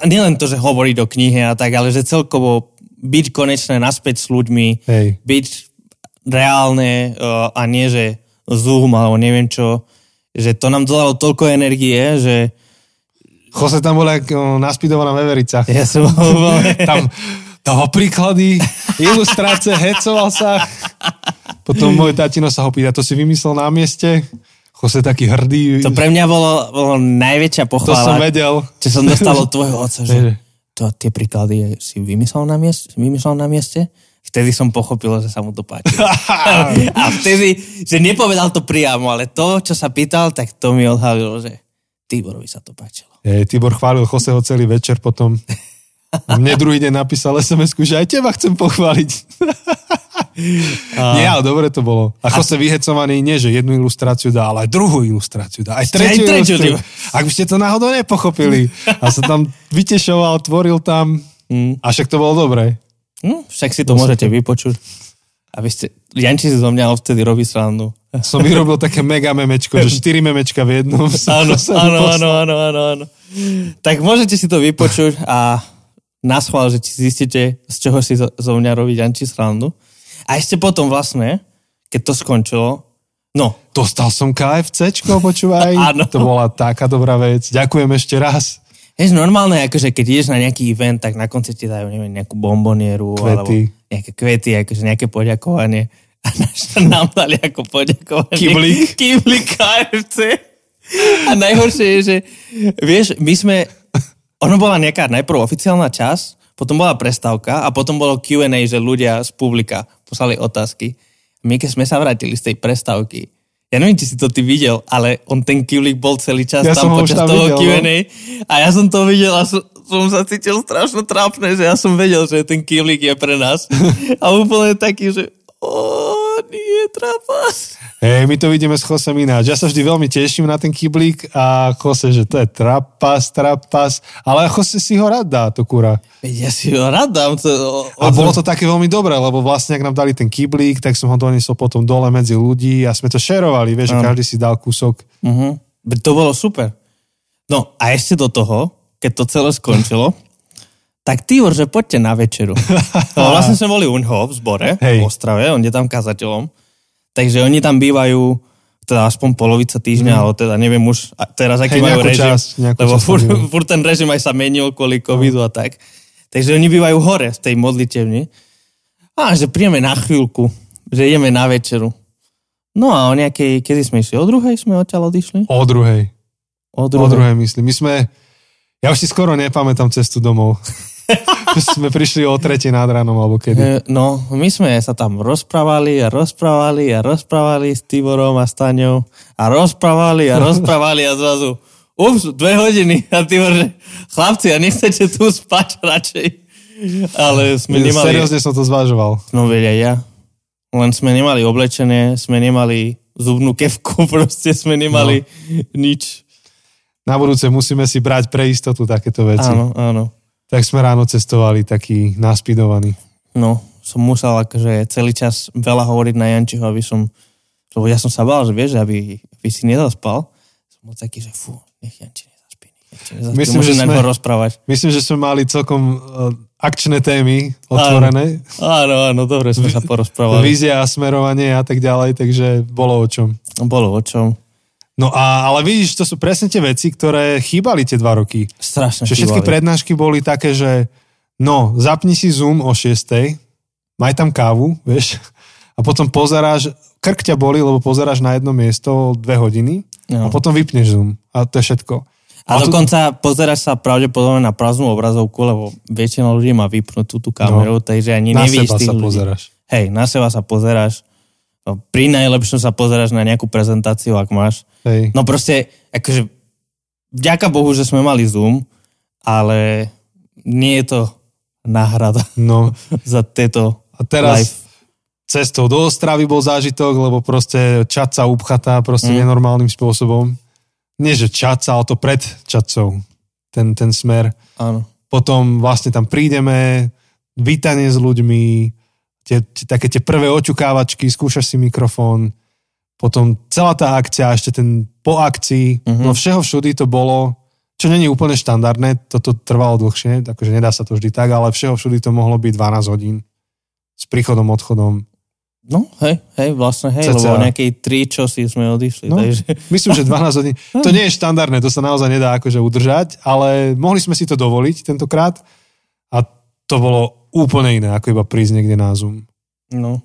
nielen to, že hovoriť o knihe a tak, ale že celkovo byť konečne naspäť s ľuďmi, Hej. byť reálne uh, a nie, že Zoom alebo neviem čo, že to nám dodalo toľko energie, že Jose tam bol jak o, naspidovaná veverica. ja som bol... tam toho príklady, ilustrácie, hecoval sa. Potom môj tatino sa ho pýta, to si vymyslel na mieste? Jose taký hrdý. To pre mňa bolo, bolo najväčšia to som vedel. čo som dostal od tvojho otca, Že- že to, tie príklady si vymyslel na, mieste, vymyslel na mieste? Vtedy som pochopil, že sa mu to páči. A vtedy, že nepovedal to priamo, ale to, čo sa pýtal, tak to mi odhalilo, že Tiborovi sa to páčilo. Hej, Tibor chválil Joseho celý večer potom. A mne druhý deň napísal sms že aj teba chcem pochváliť. A... Nie, ale dobre to bolo. A Jose vyhecovaný nie, že jednu ilustráciu dá, ale aj druhú ilustráciu dá. Aj Aj tretiu, tretiu, ilustráciu. Ak by ste to náhodou nepochopili. A sa tam vytešoval, tvoril tam. Mm. A však to bolo dobré. Hm, však si to môžete vypočuť. Aby ste... Janči si zo mňa vtedy robí srandu. Som vyrobil také mega memečko, že 4 memečka v jednom. Áno, áno, áno, áno, áno, áno. Tak môžete si to vypočuť a naschvál, že či zistíte, z čoho si zo, zo mňa robí Janči srandu. A ešte potom vlastne, keď to skončilo, no, Dostal som KFCčko, počúvaj. Áno. To bola taká dobrá vec. Ďakujem ešte raz. Je normálne, akože keď ideš na nejaký event, tak na konci ti dajú, neviem, nejakú bombonieru, Kvety. alebo nejaké kvety, akože nejaké poďakovanie. A náš nám dali ako poďakovanie. Kyblík. Kyblík KFC. A najhoršie je, že vieš, my sme, ono bola nejaká najprv oficiálna čas, potom bola prestávka a potom bolo Q&A, že ľudia z publika poslali otázky. My keď sme sa vrátili z tej prestávky, ja neviem, či si to ty videl, ale on ten Kyblík bol celý čas Ja tam počas tam toho videl, no. Q&A a ja som to videl a som, som sa cítil strašno trápne, že ja som vedel, že ten Kyblík je pre nás. A úplne taký, že o, nie, trapas. Hej, my to vidíme s Josem ináč. Ja sa vždy veľmi teším na ten kyblík a Jose, že to je trapas, trapas, ale Jose si ho rád dá, to kura. Ja si ho rád dám. To, o, A bolo to také veľmi dobré, lebo vlastne, ak nám dali ten kyblík, tak som ho doniesol potom dole medzi ľudí a sme to šerovali, vieš, že každý si dal kúsok. Uh-huh. To bolo super. No a ešte do toho, keď to celé skončilo, tak Tibor, že poďte na večeru. No, vlastne sme boli u ňoho v zbore, Hej. v Ostrave, on je tam kazateľom. Takže oni tam bývajú teda aspoň polovica týždňa, mm. ale teda neviem už teraz, aký Hej, majú režim. nejakú lebo furt, furt ten režim aj sa menil kvôli covidu a tak. Takže oni bývajú hore v tej modlitevni. A že príjeme na chvíľku, že ideme na večeru. No a o nejakej, kedy sme išli? O druhej sme odtiaľ odišli? O druhej. O O druhej. druhej myslím. My sme, ja už si skoro nepamätám cestu domov. sme prišli o tretej nad ránom, alebo kedy. E, No, my sme sa tam rozprávali a rozprávali a rozprávali s Tiborom a Staňou a rozprávali a rozprávali a zrazu ups, dve hodiny a Tibor, že chlapci, a nechcete tu spať radšej. Ale sme nemali... Seriózne som to zvažoval. No vedia ja. Len sme nemali oblečené, sme nemali zubnú kevku, proste sme nemali no. nič. Na budúce musíme si brať pre istotu takéto veci. Áno, áno. Tak sme ráno cestovali takí naspidovaní. No, som musel akože celý čas veľa hovoriť na Jančiho, aby som, lebo ja som sa bál, že vieš, aby, aby si nezaspal. Som bol taký, že fú, nech Janči nezaspí, nech Janči nezaspí, Myslím, môžem že sme- rozprávať. Myslím, že sme mali celkom uh, akčné témy otvorené. Áno, áno, dobre sme sa porozprávali. Vízia a smerovanie a tak ďalej, takže bolo o čom. Bolo o čom. No a, ale vidíš, to sú presne tie veci, ktoré chýbali tie dva roky. Strašne Že všetky chýbali. prednášky boli také, že no, zapni si Zoom o 6, maj tam kávu, vieš, a potom pozeráš, krk ťa boli, lebo pozeráš na jedno miesto dve hodiny a No. potom vypneš Zoom a to je všetko. A tu- dokonca pozeráš sa pravdepodobne na prázdnu obrazovku, lebo väčšina ľudí má vypnutú tú kameru, takže ani na nevíš seba tých sa ľudí. pozeráš. Hej, na seba sa pozeráš. No, Pri najlepšom sa pozeráš na nejakú prezentáciu, ak máš. Hej. No proste, akože, vďaka Bohu, že sme mali Zoom, ale nie je to náhrada No za tieto a teraz live. cestou do Ostravy bol zážitok, lebo proste čaca upchatá proste Mm. nenormálnym spôsobom. Nie, že čaca, ale to pred čacou. Ten, ten smer. Áno. Potom vlastne tam prídeme, vítanie s ľuďmi, tie, tie, také tie prvé oťukávačky, skúšaš si mikrofón, potom celá tá akcia, ešte ten po akcii, Mhm. no všeho všudy to bolo, čo není úplne štandardné, toto trvalo dlhšie, takže nedá sa to vždy tak, ale všeho všudy to mohlo byť 12 hodín s príchodom, odchodom. No, hej, hej, vlastne, hej, Cca. lebo nejakej tri čosi sme odišli, No. takže... Myslím, že 12 hodín. To nie je štandardné, to sa naozaj nedá akože udržať, ale mohli sme si to dovoliť tentokrát a to bolo úplne iné, ako iba prísť niekde na Zoom. No.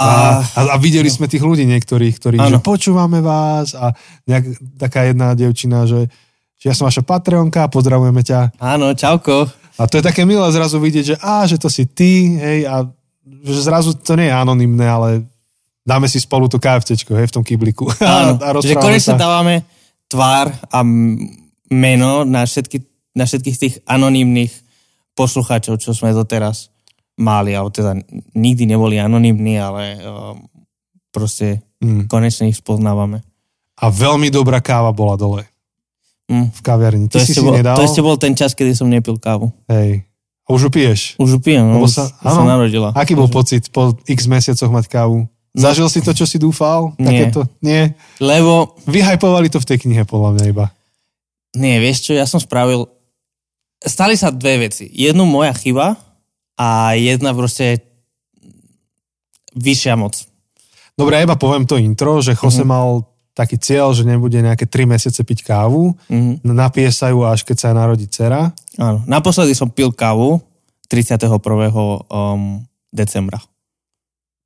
A, A, a, a videli sme tých ľudí niektorých, ktorí, že Áno. počúvame vás a nejak, taká jedna dievčina, že, že ja som vaša Patreonka, pozdravujeme ťa. áno, čauko. A to je také milé zrazu vidieť, že á, že to si ty, hej, a že zrazu to nie je anonymné, ale dáme si spolu to KFCčko, hej, v tom kybliku. Áno, a že rozprávame konečne dávame tvár a meno na, všetky, na všetkých tých anonymných poslucháčov, čo sme doteraz mali, alebo teda nikdy neboli anonymní, ale um, proste Mm. konečne ich spoznávame. A veľmi dobrá káva bola dole Mm. v kaviarni. To, Ty si ešte si bol, nedal? to ešte bol ten čas, kedy som nepil kávu. Hej. A už ju piješ. Už ju pijem, no, už, sa- už sa áno. narodila. Aký bol pocit po x mesiacoch mať kávu? Zažil si to, čo si dúfal? Nie. Takéto? Nie. Lebo, Vyhajpovali to v tej knihe, podľa mňa iba. nie, vieš čo, ja som spravil, stali sa dve veci. Jednu moja chyba a jedna proste vyššia moc. Dobre, ja iba poviem to intro, že Jose Mhm. mal taký cieľ, že nebude nejaké 3 mesiace piť kávu. Mhm. Napije sa ju až keď sa narodí dcera. Áno. Naposledy som pil kávu 31. Um, decembra.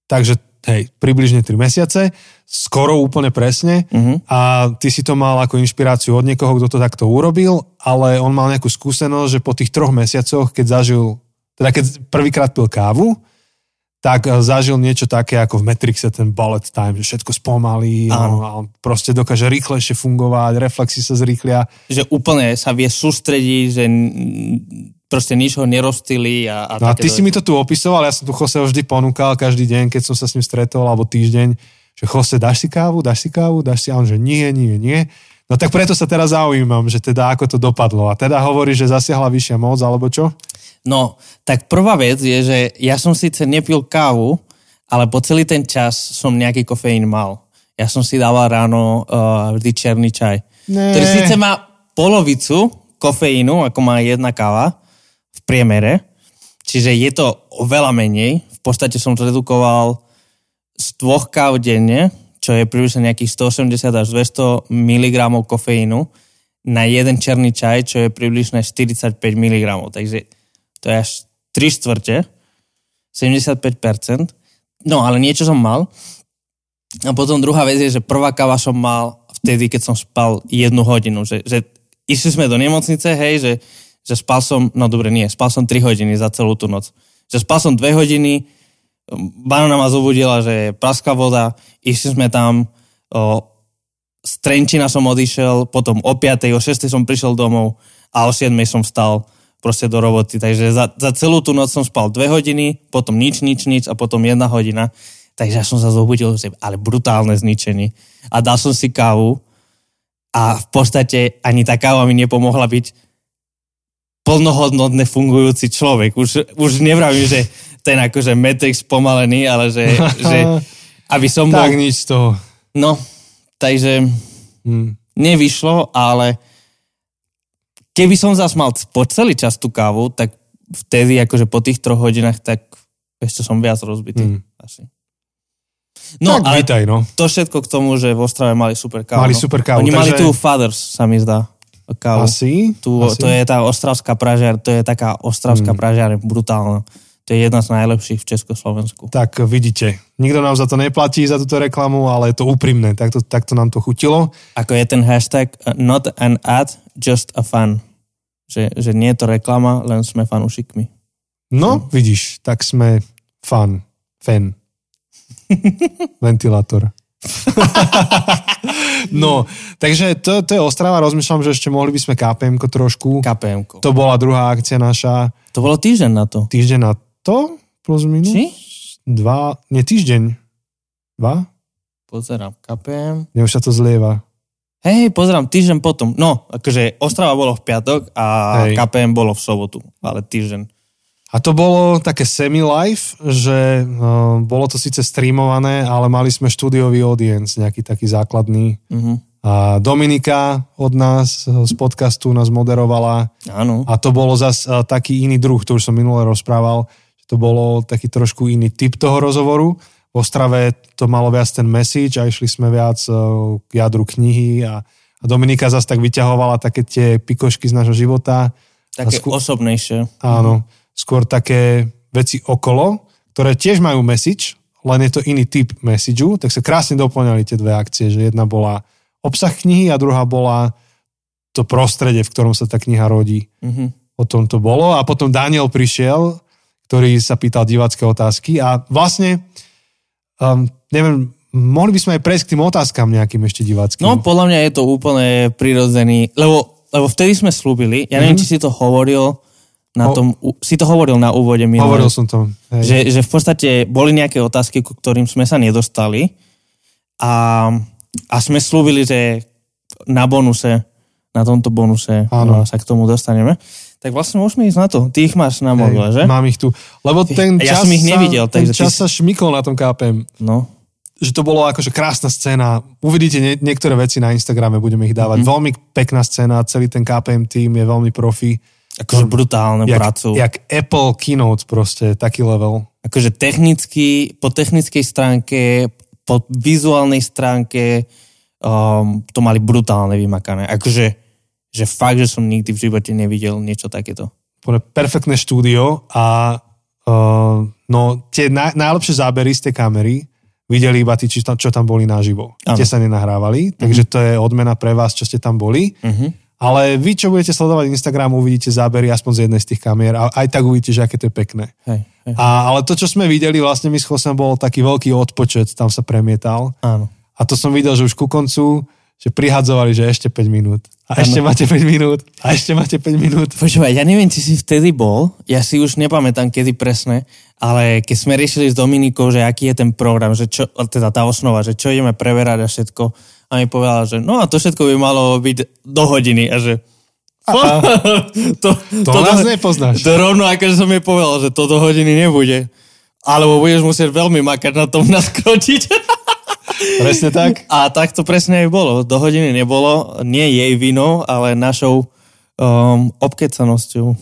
Takže, hej, približne 3 mesiace. Skoro úplne presne. Uh-huh. A ty si to mal ako inšpiráciu od niekoho, kto to takto urobil, ale on mal nejakú skúsenosť, že po tých troch mesiacoch, keď zažil, teda keď prvýkrát pil kávu, tak eh, zažil niečo také ako v Matrixe ten bullet time, že všetko spomalí Áno. a on proste dokáže rýchlejšie fungovať, reflexy sa zrýchlia. Že úplne sa vie sústrediť, že proste nič ho nerozstýli. A, a No a ty si mi to tu opisoval, ja som tu Joseho vždy ponúkal každý deň, keď som sa s ním stretol, alebo týždeň, že Jose, dáš si kávu, dáš si kávu, dáš si, a on, že nie, nie, nie. No tak preto sa teraz zaujímam, že teda ako to dopadlo. A teda hovorí, že zasiahla vyššia moc, alebo čo? No, tak prvá vec je, že ja som síce nepil kávu, ale po celý ten čas som nejaký kofeín mal. Ja som si dával ráno uh, vždy černý čaj. Ne. Ktorý síce má polovicu kofeínu, ako má jedna káva v priemere, čiže je to oveľa menej. V podstate som zredukoval z dvoch káv denne, čo je približne nejakých 180 až 200 mg kofeínu na jeden černý čaj, čo je približne 45 mg. Takže to je až 3 štvrte, 75%. No, ale niečo som mal. A potom druhá vec je, že prvá káva som mal vtedy, keď som spal jednu hodinu. Že, že išli sme do nemocnice, hej, že, že spal som, no dobre, nie, spal som 3 hodiny za celú tú noc. Že spal som 2 hodiny, banana ma zobudila, že je praská voda, išli sme tam, o, z Trenčina som odišiel, potom o 5. o 6. som prišiel domov a o 7. som vstal proste do roboty. Takže za, za celú tú noc som spal 2 hodiny, potom nič, nič, nič a potom 1 hodina. Takže ja som sa zobudil, že ale brutálne zničený. A dal som si kávu a v podstate ani tá káva mi nepomohla byť plnohodnotne fungujúci človek. Už, už nevravím, že ten akože Matrix pomalený, ale že, že aby som bol... Tak nič z toho. No, takže Hm. nevyšlo, ale keby som zas mal po celý čas tú kávu, tak vtedy akože po tých troch hodinách, tak ešte som viac rozbitý. Hmm. Asi. No, tak ale vítaj, no. to všetko k tomu, že v Ostrave mali super kávu. Mali no. super kávu, Oni mali takže- tu Fathers, sa mi zdá, kávu. Asi? Tu, asi. To je tá ostravská pražiar, to je taká ostravská mm. pražiar, brutálna. To je jedna z najlepších v Československu. Tak vidíte, nikto nám za to neplatí, za túto reklamu, ale je to úprimné, takto, takto nám to chutilo. Ako je ten hashtag uh, not an ad, just a fan. Že, že nie je to reklama, len sme fanúšikmi. No, vidíš, tak sme fan, fan. Ventilátor. no, takže to, to je Ostrava, rozmýšľam, že ešte mohli by sme kpm trošku. kpm To bola druhá akcia naša. To bolo týždeň na to. Týždeň na to, plus minus. Či? Dva, nie týždeň. Dva? Pozerám, KPM. Mne už sa to zlieva. Hej, pozerám, týždeň potom. No, akože Ostrava bolo v piatok a Hej. KPM bolo v sobotu, ale týždeň. A to bolo také semi-live, že uh, bolo to síce streamované, ale mali sme štúdiový audience, nejaký taký základný. Mhm. A Dominika od nás z podcastu nás moderovala Áno. a to bolo zas uh, taký iný druh, to už som minule rozprával, že to bolo taký trošku iný typ toho rozhovoru. V Ostrave to malo viac ten message a išli sme viac uh, k jadru knihy a, a Dominika zas tak vyťahovala také tie pikošky z nášho života. Také skú- osobnejšie. Áno, skôr také veci okolo, ktoré tiež majú message, len je to iný typ messageu, tak sa krásne doplňali tie dve akcie, že jedna bola obsah knihy a druhá bola to prostredie, v ktorom sa tá kniha rodí. Mhm. O tom to bolo a potom Daniel prišiel, ktorý sa pýtal divácké otázky a vlastne, um, neviem, mohli by sme aj prejsť k tým otázkam nejakým ešte diváckým. No, podľa mňa je to úplne prirodzený, lebo, lebo vtedy sme slúbili, ja neviem, Mhm. či si to hovoril na Ho- tom, si to hovoril na úvode minulé. Hovoril som to. Hej. že, že v podstate boli nejaké otázky, ku ktorým sme sa nedostali a, a sme slúbili, že na bonuse, na tomto bonuse Áno. no, sa k tomu dostaneme. Tak vlastne môžeme ísť na to. Ty ich máš na mobile, že? Mám ich tu. Lebo ten Ja čas, som ich nevidel, sa, ten ty čas si- sa šmykol na tom KPM. No. Že to bolo akože krásna scéna. Uvidíte nie, niektoré veci na Instagrame, budeme ich dávať. Mhm. Mm-hmm. Veľmi pekná scéna, celý ten KPM tým je veľmi profi. Akože brutálne Jak, pracu. jak Apple Keynote proste, taký level. Akože technicky, po technickej stránke, po vizuálnej stránke um, to mali brutálne vymakané. Akože že fakt, že som nikdy v živote nevidel niečo takéto. Úplne perfektné štúdio a uh, no, tie na, najlepšie zábery z tej kamery videli iba tí, čo tam, čo tam boli naživo. Áno. Tie sa nenahrávali, takže to je odmena pre vás, čo ste tam boli. Uh-huh. Ale vy, čo budete sledovať Instagram, uvidíte zábery aspoň z jednej z tých kamier a aj tak uvidíte, že aké to je pekné. Hej, hej. A, ale to, čo sme videli, vlastne my s Chosem bol taký veľký odpočet, tam sa premietal. Áno. A to som videl, že už ku koncu, že prihadzovali, že ešte 5 minút. A ešte máte 5 minút. A ešte máte 5 minút. Počúvaj, ja neviem, či si vtedy bol, ja si už nepamätám, kedy presne, ale keď sme riešili s Dominikou, že aký je ten program, že čo, teda tá osnova, že čo ideme preverať a všetko, a mi povedala, že no a to všetko by malo byť do hodiny a že to, To nás nepoznáš. To rovno, akože som jej povedal, že to do hodiny nebude. Alebo budeš musieť veľmi makať na tom naskročiť. Presne tak. A tak to presne aj bolo. Do hodiny nebolo. Nie jej vinou, ale našou um, obkecanosťou.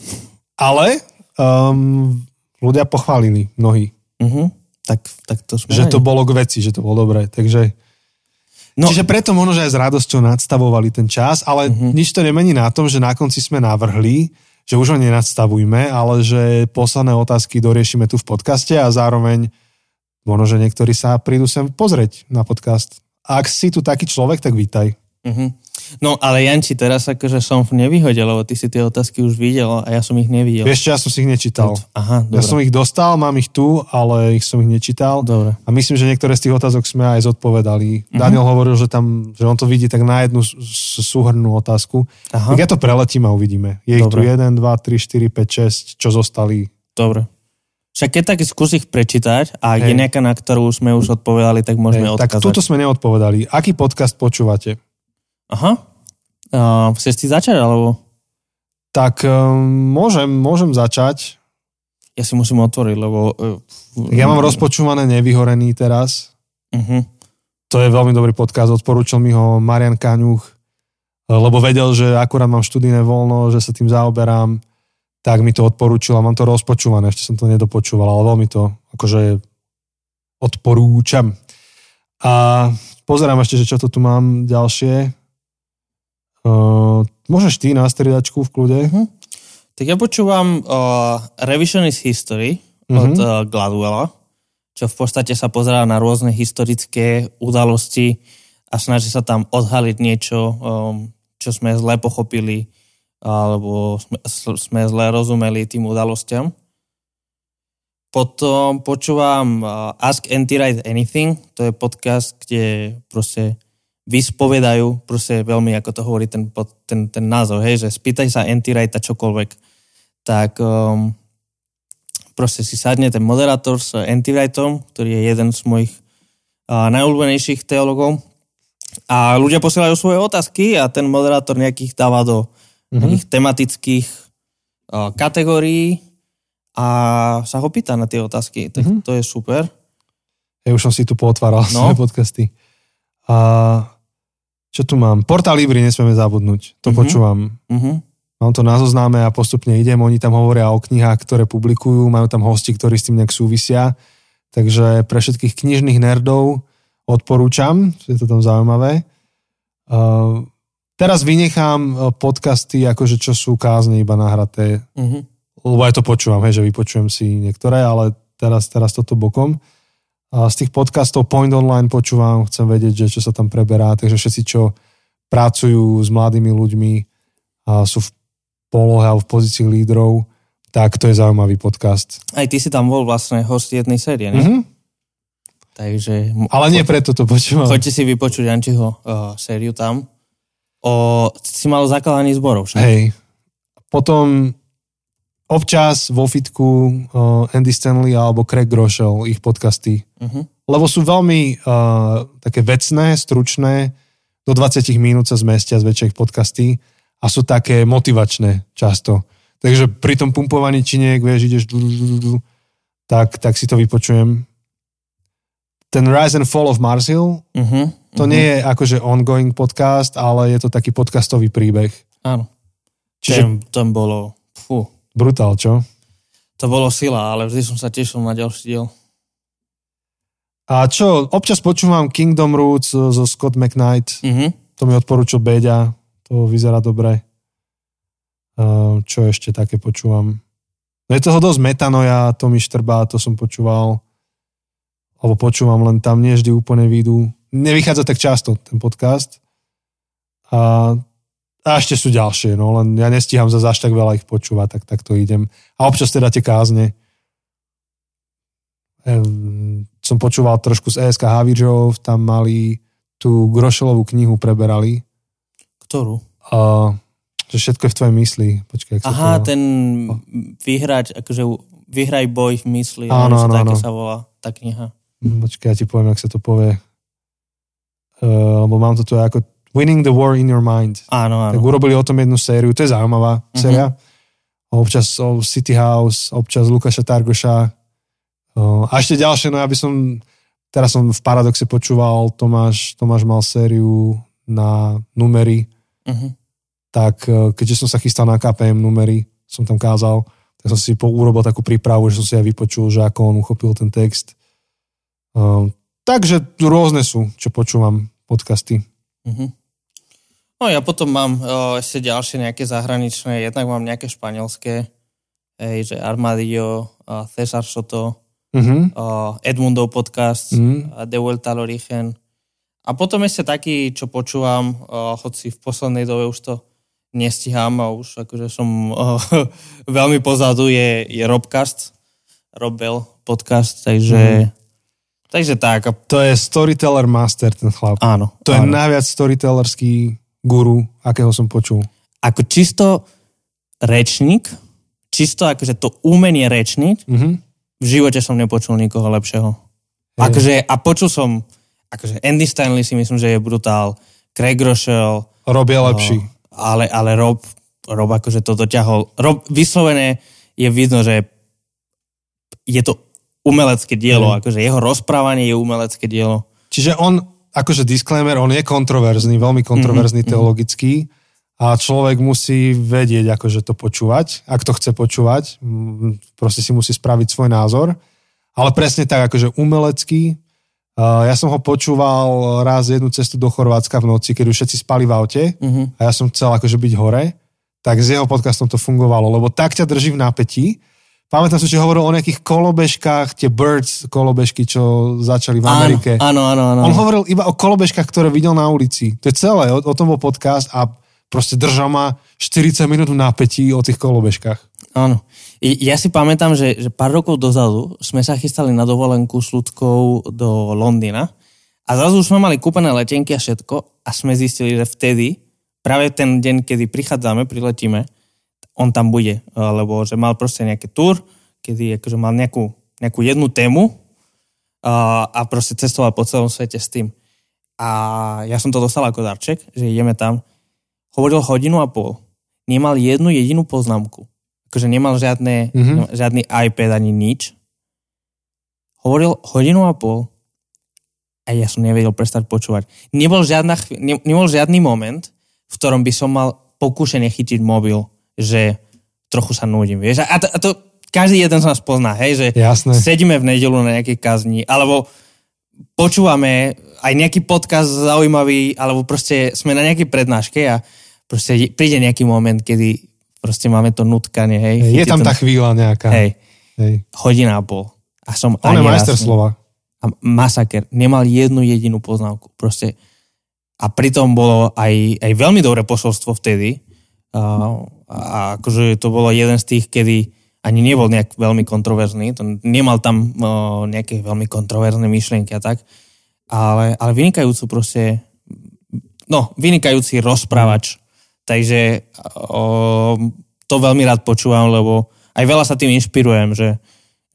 Ale um, ľudia pochválili mnohí, Uh-huh. Tak, tak to sme že radi. to bolo k veci, že to bolo dobré. Takže, No. Čiže preto možno, že aj s radosťou nadstavovali ten čas, ale uh-huh. nič to nemení na tom, že na konci sme navrhli, že už ho nenadstavujme, ale že posledné otázky doriešime tu v podcaste a zároveň možno, že niektorí sa prídu sem pozrieť na podcast. A ak si tu taký človek, tak vítaj. Uh-huh. No ale Janči, teraz akože som nevyhodil, lebo ty si tie otázky už videl a ja som ich nevidel. Vieš čo, ja som si ich nečítal. Aha, dobre. Ja som ich dostal, mám ich tu, ale ich som ich nečítal. Dobre. A myslím, že niektoré z tých otázok sme aj zodpovedali. Mhm. Daniel hovoril, že tam, že on to vidí tak na jednu s- s- súhrnnú otázku. Aha. Tak ja to preletím a uvidíme. Je ich tu Dobre. 1, 2, 3, 4, 5, 6, čo zostali. Dobre. Však keď tak skús ich prečítať a ak je nejaká, na ktorú sme už odpovedali, tak môžeme tak odkázať. túto sme neodpovedali. Aký podcast počúvate? Aha. Uh, chceš si začať, alebo Tak um, môžem, môžem začať. ja si musím otvoriť, lebo... Uh, Ja mám rozpočúvané Nevyhorený teraz. Uh-huh. To je veľmi dobrý podcast, odporúčil mi ho Marian Kaňuch, lebo vedel, že akurát mám študijné voľno, že sa tým zaoberám, tak mi to odporúčil a mám to rozpočúvané, ešte som to nedopočúval, ale veľmi to akože odporúčam. A pozerám ešte, že čo to tu mám ďalšie. Uh, môžeš ty na striedačku v kľude? Uh-huh. Tak ja počúvam uh, Revisionist History od Mhm. uh, Gladwella, čo v podstate sa pozerá na rôzne historické udalosti a snaží sa tam odhaliť niečo, um, čo sme zle pochopili alebo sme, sme zle rozumeli tým udalostiam. Potom počúvam uh, Ask Anti-Write Anything, to je podcast, kde proste vyspovedajú, proste veľmi, ako to hovorí ten, ten, ten názov, hej, že spýtaj sa Anti-Write čokoľvek, tak um, proste si sadne ten moderátor s Anti-Wrightom, ktorý je jeden z mojich uh, najobľúbenejších teologov. A ľudia posielajú svoje otázky a ten moderátor nejakých dáva do mm-hmm. takých tematických uh, kategórií a sa ho pýta na tie otázky. Tak mm-hmm. to je super. Ja už som si tu pootváral No. svoje podcasty. A čo tu mám? Portál Libry nesmieme zabudnúť. To Mhm. počúvam. Uh-huh. Mám to na zozname a postupne idem. Oni tam hovoria o knihách, ktoré publikujú. Majú tam hosti, ktorí s tým nejak súvisia. Takže pre všetkých knižných nerdov odporúčam. Je to tam zaujímavé. Uh, teraz vynechám uh, podcasty, akože čo sú kázne iba nahraté Uh-huh. lebo aj to počúvam, hej, že vypočujem si niektoré, ale teraz, teraz toto bokom. A z tých podcastov Point Online počúvam, chcem vedieť, že čo sa tam preberá, takže všetci, čo pracujú s mladými ľuďmi a sú v polohe alebo v pozícii lídrov, tak to je zaujímavý podcast. Aj ty si tam bol vlastne host jednej série, ne? Mhm. Takže Ale nie preto to počúvam. choďte si vypočuť Jančiho uh, sériu tam. O, si mal zakladaní zborov, však? Hej. Potom občas vo fitku uh, Andy Stanley alebo Craig Groeschel, ich podcasty Uh-huh. lebo sú veľmi uh, také vecné, stručné, do 20 minút sa zmestia zväčšia ich podcasty a sú také motivačné často. Takže pri tom pumpovaní činiek, vieš, ideš tak, tak si to vypočujem. Ten Rise and Fall of Mars Hill, Uh-huh. To nie je akože ongoing podcast, ale je to taký podcastový príbeh. Áno. Čiže Čiže tam bolo, fú, brutál, čo? to bolo sila, ale vždy som sa tešil na ďalší diel. A čo, občas počúvam Kingdom Roots zo Scott McKnight, Uh-huh. To mi odporúčil Béďa, to vyzerá dobre. Čo ešte také počúvam? No je toho dosť metanoja, to mi štrbá, to som počúval. Alebo počúvam, len tam nie vždy úplne výjdu. Nevychádza tak často ten podcast. A, a ešte sú ďalšie, no len ja nestíham za až tak veľa ich počúvať, tak, tak to idem. A občas teda tie kázne. Ehm, som počúval trošku z ESK Havidžov, tam mali tú Grošelovú knihu preberali. Ktorú? A, že všetko je v tvojej mysli. Počkaj, Aha, to... ten vyhrať, akože vyhraj boj v mysli, Áno, áno, áno. sa volá tá kniha. Počkaj, ja ti poviem, jak sa to povie. Uh, lebo mám to tu ako Winning the War in Your Mind. Áno, Tak áno. urobili o tom jednu sériu, to je zaujímavá Mhm. séria. Občas o City House, občas Lukáša Targoša. Uh, a ešte ďalšie, no ja by som, teraz som v Paradoxe počúval, Tomáš, Tomáš mal sériu na numery, Uh-huh. tak keďže som sa chystal na KPM numery, som tam kázal, tak som si urobil takú prípravu, že som si aj vypočul, že ako on uchopil ten text. Takže rôzne sú, čo počúvam podcasty. Uh-huh. No ja potom mám o, ešte ďalšie nejaké zahraničné, jednak mám nejaké španielské, hej, že Armadillo, a Cesar Soto, Uh-huh. o, Edmundov podcast, Mhm. a De Vuelta al Origen A potom ešte taký, čo počúvam, uh, hoci v poslednej dobe už to nestíham a už akože som uh, veľmi pozadu, je, je Robcast, Robbel podcast, takže, mm. Takže tak. To je storyteller master, ten chlap. Áno. To áno. je najviac storytellerský guru, akého som počul. Ako čisto rečník, čisto akože to umenie rečniť, mm-hmm. v živote som nepočul nikoho lepšieho. Hey. Akože, a počul som, akože Andy Stanley si myslím, že je brutál, Craig Rochelle. Rob je lepší. Ale, ale Rob, Rob akože to doťahol. Rob vyslovené je vidno, že je to umelecké dielo, mm. akože jeho rozprávanie je umelecké dielo. Čiže on, akože disclaimer, on je kontroverzný, veľmi kontroverzný mm-hmm. teologický a človek musí vedieť, akože to počúvať, ak to chce počúvať, proste si musí spraviť svoj názor, ale presne tak, akože umelecký, ja som ho počúval raz jednu cestu do Chorvátska v noci, keď už všetci spali v aute uh-huh. a ja som chcel akože byť hore, tak s jeho podcastom to fungovalo, lebo tak ťa drží v napätí. Pamätám si, že hovoril o nejakých kolobežkách, tie Birds kolobežky, čo začali v Amerike. Áno, áno, áno. On hovoril iba o kolobežkách, ktoré videl na ulici. To je celé, o, o tom bol podcast a proste držal ma 40 minút v napätí o tých kolobežkách. Áno. Ja si pamätám, že, že pár rokov dozadu sme sa chystali na dovolenku s ľudskou do Londýna a zrazu sme mali kúpené letenky a všetko a sme zistili, že vtedy, práve ten deň, kedy prichádzame, priletíme, on tam bude, lebo že mal proste nejaký tur, kedy akože mal nejakú, nejakú jednu tému a, a proste cestoval po celom svete s tým. A ja som to dostal ako darček, že ideme tam. Hovoril hodinu a pol. Nemal jednu jedinú poznámku akože nemal žiadne, mm-hmm. žiadny iPad ani nič. Hovoril hodinu a pol a ja som nevedel prestať počúvať. Nebol, žiadna, ne, nebol žiadny moment, v ktorom by som mal pokúšenie chytiť mobil, že trochu sa nudím, vieš. A to, a to každý jeden z nás pozná, hej, že Jasné. sedíme v nedelu na nejakej kazni, alebo počúvame aj nejaký podcast zaujímavý, alebo proste sme na nejakej prednáške a proste príde nejaký moment, kedy proste máme to nutkanie, hej. Je tam tá chvíľa nejaká. Hej. hej. Hodina a pol. A som On je majster slova. A masaker. Nemal jednu jedinú poznámku. Proste. A pritom bolo aj, aj veľmi dobré posolstvo vtedy. A, a akože to bolo jeden z tých, kedy ani nebol nejak veľmi kontroverzný. To nemal tam o, nejaké veľmi kontroverzné myšlienky a tak. Ale, ale vynikajúcu proste no, vynikajúci rozprávač Takže o, to veľmi rád počúvam, lebo aj veľa sa tým inšpirujem, že,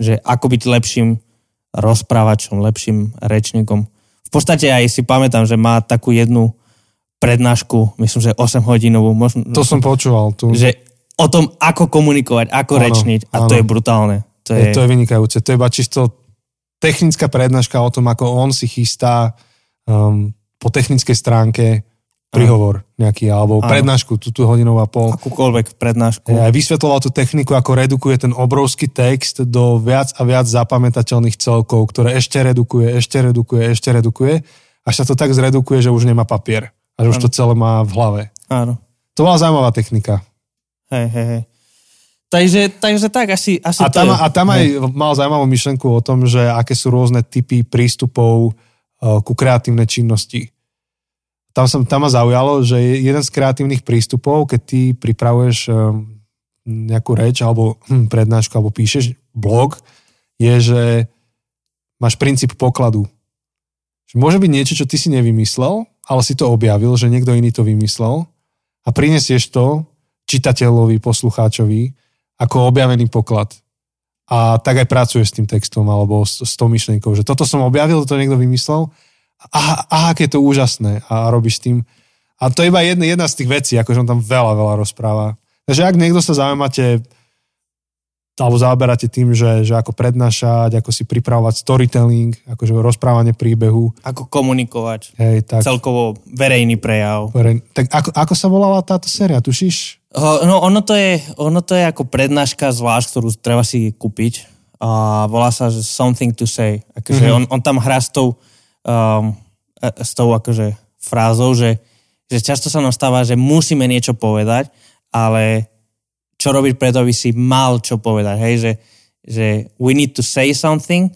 že ako byť lepším rozprávačom, lepším rečníkom. V podstate aj si pamätám, že má takú jednu prednášku, myslím, že 8 hodinovú. Možno, to som počúval. Tu. Že o tom, ako komunikovať, ako ano, rečniť a ano. to je brutálne. To je... to je vynikajúce. To je iba čisto technická prednáška o tom, ako on si chystá um, po technickej stránke príhovor nejaký, alebo Áno. prednášku, tú, tú hodinu a pol. Akúkoľvek prednášku. Ja vysvetloval tú techniku, ako redukuje ten obrovský text do viac a viac zapamätateľných celkov, ktoré ešte redukuje, ešte redukuje, ešte redukuje, až sa to tak zredukuje, že už nemá papier. A že už to celé má v hlave. Áno. To bola zaujímavá technika. Hej, hej, hej. Takže, takže tak, asi, asi a tam, to je. A tam aj mal zaujímavú myšlenku o tom, že aké sú rôzne typy prístupov uh, ku kreatívnej činnosti tam, som, tam ma zaujalo, že jeden z kreatívnych prístupov, keď ty pripravuješ eh, nejakú reč alebo hm, prednášku alebo píšeš blog, je, že máš princíp pokladu. Že môže byť niečo, čo ty si nevymyslel, ale si to objavil, že niekto iný to vymyslel a prinesieš to čitateľovi, poslucháčovi ako objavený poklad. A tak aj pracuješ s tým textom alebo s, s tou myšlienkou, že toto som objavil, to niekto vymyslel aha, aha, aké je to úžasné a robíš tým. A to je iba jedna, jedna z tých vecí, akože on tam veľa, veľa rozpráva. Takže ak niekto sa zaujímate alebo zaoberáte tým, že, že ako prednášať, ako si pripravovať storytelling, akože rozprávanie príbehu. Ako komunikovať. Hej, tak. Celkovo verejný prejav. Verej, tak ako, ako sa volala táto séria, tušíš? No ono to je, ono to je ako prednáška zvlášť, ktorú treba si kúpiť. A volá sa, že Something to say. Akože mm-hmm. on, on tam hrá s tou, um, e, s tou akože frázou, že, že často sa nám stáva, že musíme niečo povedať, ale čo robiť preto, aby si mal čo povedať, hej, že, že we need to say something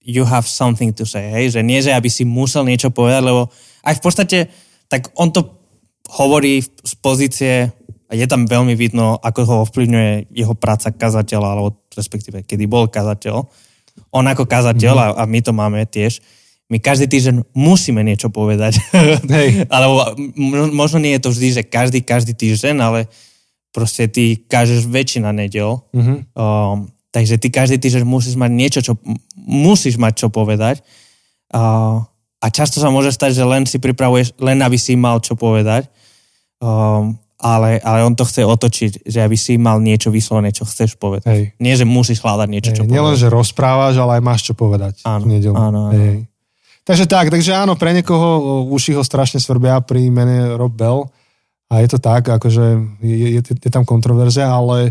you have something to say, hej, že nie, že aby si musel niečo povedať, lebo aj v podstate, tak on to hovorí z pozície, a je tam veľmi vidno, ako ho ovplyvňuje jeho práca kazateľa, alebo respektíve, kedy bol kazateľ. On ako kazateľ, mm-hmm. a, my to máme tiež, my každý týždeň musíme niečo povedať. Hej. Alebo možno nie je to vždy, že každý, každý týždeň, ale proste ty kážeš väčšina nedel. Mm-hmm. Um, takže ty každý týždeň musíš mať niečo, čo musíš mať čo povedať. Uh, a často sa môže stať, že len si pripravuješ, len aby si mal čo povedať. Um, ale, ale on to chce otočiť, že aby si mal niečo vyslovené, čo chceš povedať. Hej. Nie, že musíš hľadať niečo, Hej, čo Nielen, že rozprávaš, ale aj máš čo povedať. Áno, áno, áno. Hej. Takže tak, takže áno, pre niekoho uši ho strašne svrbia pri mene Rob Bell a je to tak, akože je, je, je tam kontroverzia, ale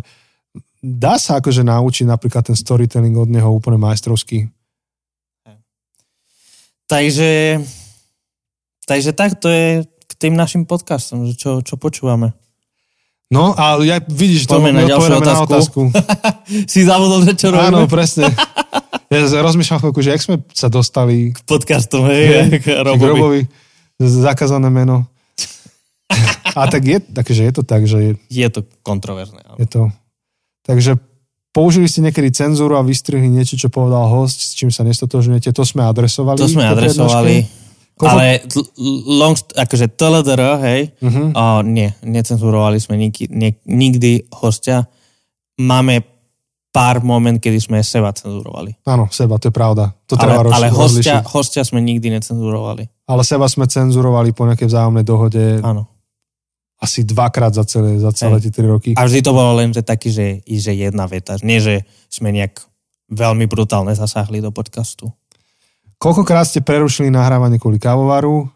dá sa akože naučiť napríklad ten storytelling od neho úplne majstrovský. Takže, takže tak to je k tým našim podcastom, že čo, čo počúvame. No a ja vidíš, to mi na ďalšiu otázku. Na otázku. si zavodol, že čo robíme? Áno, presne. Ja rozmýšľam chvíľku, že jak sme sa dostali... K podcastom, hej, k Robovi. K Robovi. Zakázané meno. A tak je, takže je to tak, že... Je, je to kontroverzné. Je to. Takže použili ste niekedy cenzúru a vystrihli niečo, čo povedal host, s čím sa nestotožňujete. To sme adresovali. To sme adresovali. Koľko... Ale long, akože TLDR, hej, uh-huh. o, nie, necenzurovali sme nikdy, nie, nikdy hostia. Máme pár moment, kedy sme seba cenzurovali. Áno, seba, to je pravda. To ale, treba ale hostia, hostia sme nikdy necenzurovali. Ale seba sme cenzurovali po nejakej vzájomnej dohode. Áno. Asi dvakrát za celé, za celé tie tri roky. A vždy to bolo len že taký, že, že jedna veta. Nie, že sme nejak veľmi brutálne zasahli do podcastu. Koľkokrát ste prerušili nahrávanie kvôli kávovaru?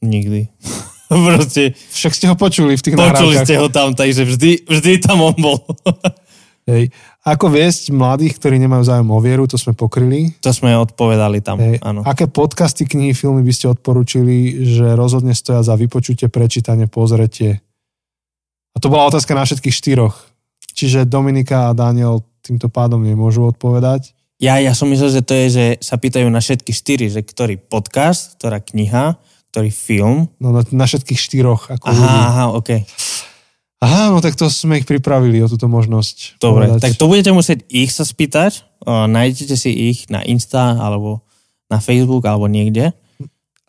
Nikdy. Proste... Však ste ho počuli v tých Počuli nahrávkach. ste ho tam, takže vždy, vždy tam on bol. Hej. Ako viesť mladých, ktorí nemajú záujem o vieru, to sme pokryli. To sme odpovedali tam, Hej. áno. Aké podcasty, knihy, filmy by ste odporúčili, že rozhodne stoja za vypočutie, prečítanie, pozretie? A to bola otázka na všetkých štyroch. Čiže Dominika a Daniel týmto pádom nemôžu odpovedať. Ja, ja som myslel, že to je, že sa pýtajú na všetky štyri, že ktorý podcast, ktorá kniha, ktorý film. No na, na všetkých štyroch. Ako aha, ľudí. aha. Okay. Aha, no tak to sme ich pripravili o túto možnosť. Dobre, povedať. tak to budete musieť ich sa spýtať. O, nájdete si ich na Insta alebo na Facebook alebo niekde.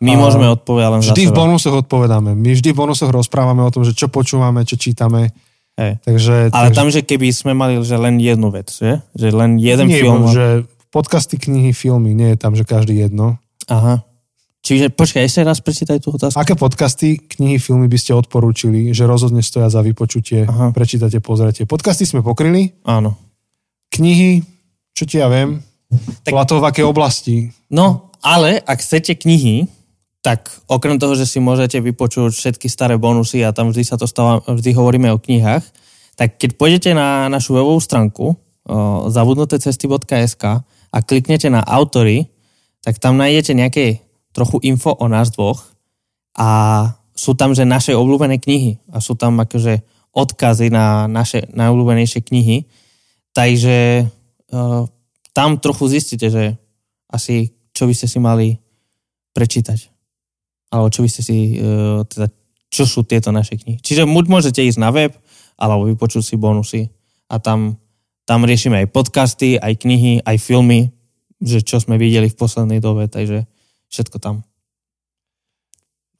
My a môžeme odpovedať len Vždy v bonusoch odpovedáme. My vždy v bonusoch rozprávame o tom, že čo počúvame, čo čítame. Hey. Takže, Ale takže... tam, že keby sme mali že len jednu vec, že? Že len jeden Nie, film. že podcasty, knihy, filmy, nie je tam, že každý jedno. Aha. Čiže počkaj, ešte raz prečítaj tú otázku. Aké podcasty, knihy, filmy by ste odporúčili, že rozhodne stoja za vypočutie, Aha. prečítate, pozrite. Podcasty sme pokryli. Áno. Knihy, čo ti ja viem, tak, toho, v akej oblasti. No, ale ak chcete knihy, tak okrem toho, že si môžete vypočuť všetky staré bonusy a tam vždy sa to stáva, vždy hovoríme o knihách, tak keď pôjdete na našu webovú stránku zabudnutecesty.sk a kliknete na autory, tak tam nájdete nejaké trochu info o nás dvoch a sú tam, že naše obľúbené knihy a sú tam akože odkazy na naše najobľúbenejšie knihy. Takže uh, tam trochu zistíte, že asi čo by ste si mali prečítať. Alebo čo by ste si, uh, teda, čo sú tieto naše knihy. Čiže môžete ísť na web, alebo vypočuť si bonusy a tam, tam riešime aj podcasty, aj knihy, aj filmy, že čo sme videli v poslednej dobe, takže všetko tam.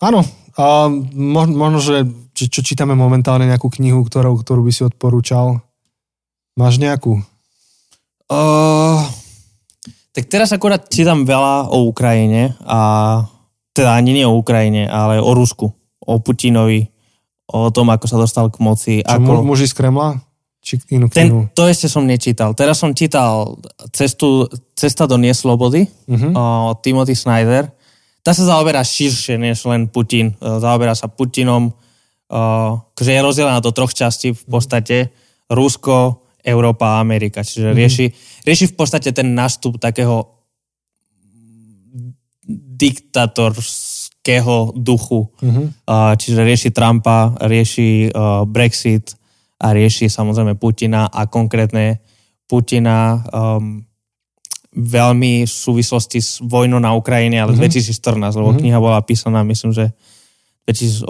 Áno, a možno, že či, čo čítame momentálne nejakú knihu, ktorú, ktorú by si odporúčal. Máš nejakú? Uh, tak teraz akorát čítam veľa o Ukrajine a teda ani nie o Ukrajine, ale o Rusku, o Putinovi, o tom, ako sa dostal k moci. Čo, ako... muži z Kremla? Či inú Ten, to ešte som nečítal. Teraz som čítal cestu, Cesta do neslobody uh-huh. od Timothy Snyder. Tá sa zaoberá širšie, než len Putin. E, zaoberá sa Putinom, že je rozdelená do troch častí v podstate. Rusko, Európa a Amerika. Čiže uh-huh. rieši, rieši v podstate ten nástup takého diktatorského duchu. Uh-huh. Čiže rieši Trumpa, rieši Brexit, a rieši samozrejme Putina a konkrétne Putina um, veľmi v súvislosti s vojnou na Ukrajine, ale mm-hmm. 2014, lebo mm-hmm. kniha bola písaná, myslím, že 2018.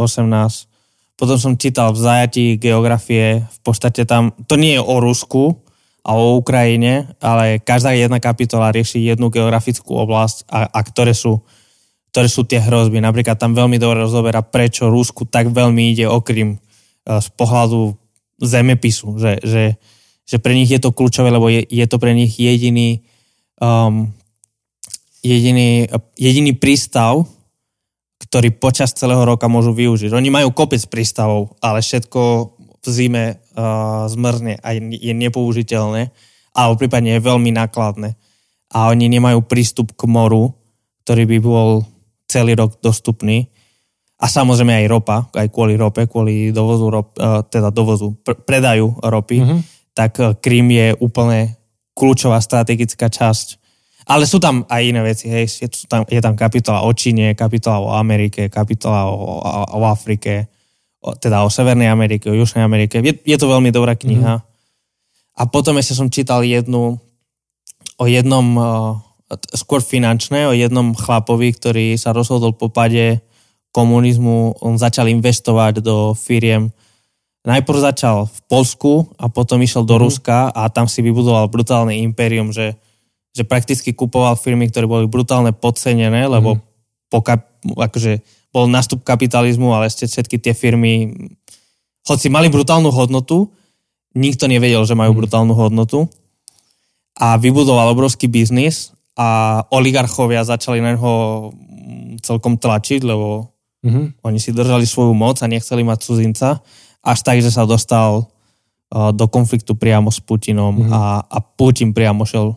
Potom som čítal v zajatí geografie, v podstate tam, to nie je o Rusku a o Ukrajine, ale každá jedna kapitola rieši jednu geografickú oblasť a, a ktoré sú ktoré sú tie hrozby. Napríklad tam veľmi dobre rozoberá, prečo Rusku tak veľmi ide o Krym e, z pohľadu zemepisu, že, že, že pre nich je to kľúčové, lebo je, je to pre nich jediný um, jediný, jediný prístav, ktorý počas celého roka môžu využiť. Oni majú kopec prístavov, ale všetko v zime uh, zmrzne a je nepoužiteľné, alebo prípadne je veľmi nákladné. A oni nemajú prístup k moru, ktorý by bol celý rok dostupný. A samozrejme aj ropa, aj kvôli rope, kvôli dovozu, rop, uh, teda dovozu, pr- predaju ropy, mm-hmm. tak uh, Krym je úplne kľúčová strategická časť ale sú tam aj iné veci, hej, je, tam, je tam kapitola o Číne, kapitola o Amerike, kapitola o, o, o Afrike, o, teda o Severnej Amerike, o Južnej Amerike. Je, je to veľmi dobrá kniha. Mm-hmm. A potom ešte som čítal jednu o jednom, uh, skôr finančné, o jednom chlapovi, ktorý sa rozhodol po pade komunizmu, on začal investovať do firiem. Najprv začal v Polsku a potom išiel do mm-hmm. Ruska a tam si vybudoval brutálne impérium, že že prakticky kupoval firmy, ktoré boli brutálne podcenené, lebo mm. po kap, akože bol nástup kapitalizmu, ale ste všetky tie firmy, hoci mali brutálnu hodnotu, nikto nevedel, že majú mm. brutálnu hodnotu a vybudoval obrovský biznis a oligarchovia začali na neho celkom tlačiť, lebo mm-hmm. oni si držali svoju moc a nechceli mať cudzinca, až tak, že sa dostal uh, do konfliktu priamo s Putinom mm-hmm. a, a Putin priamo šel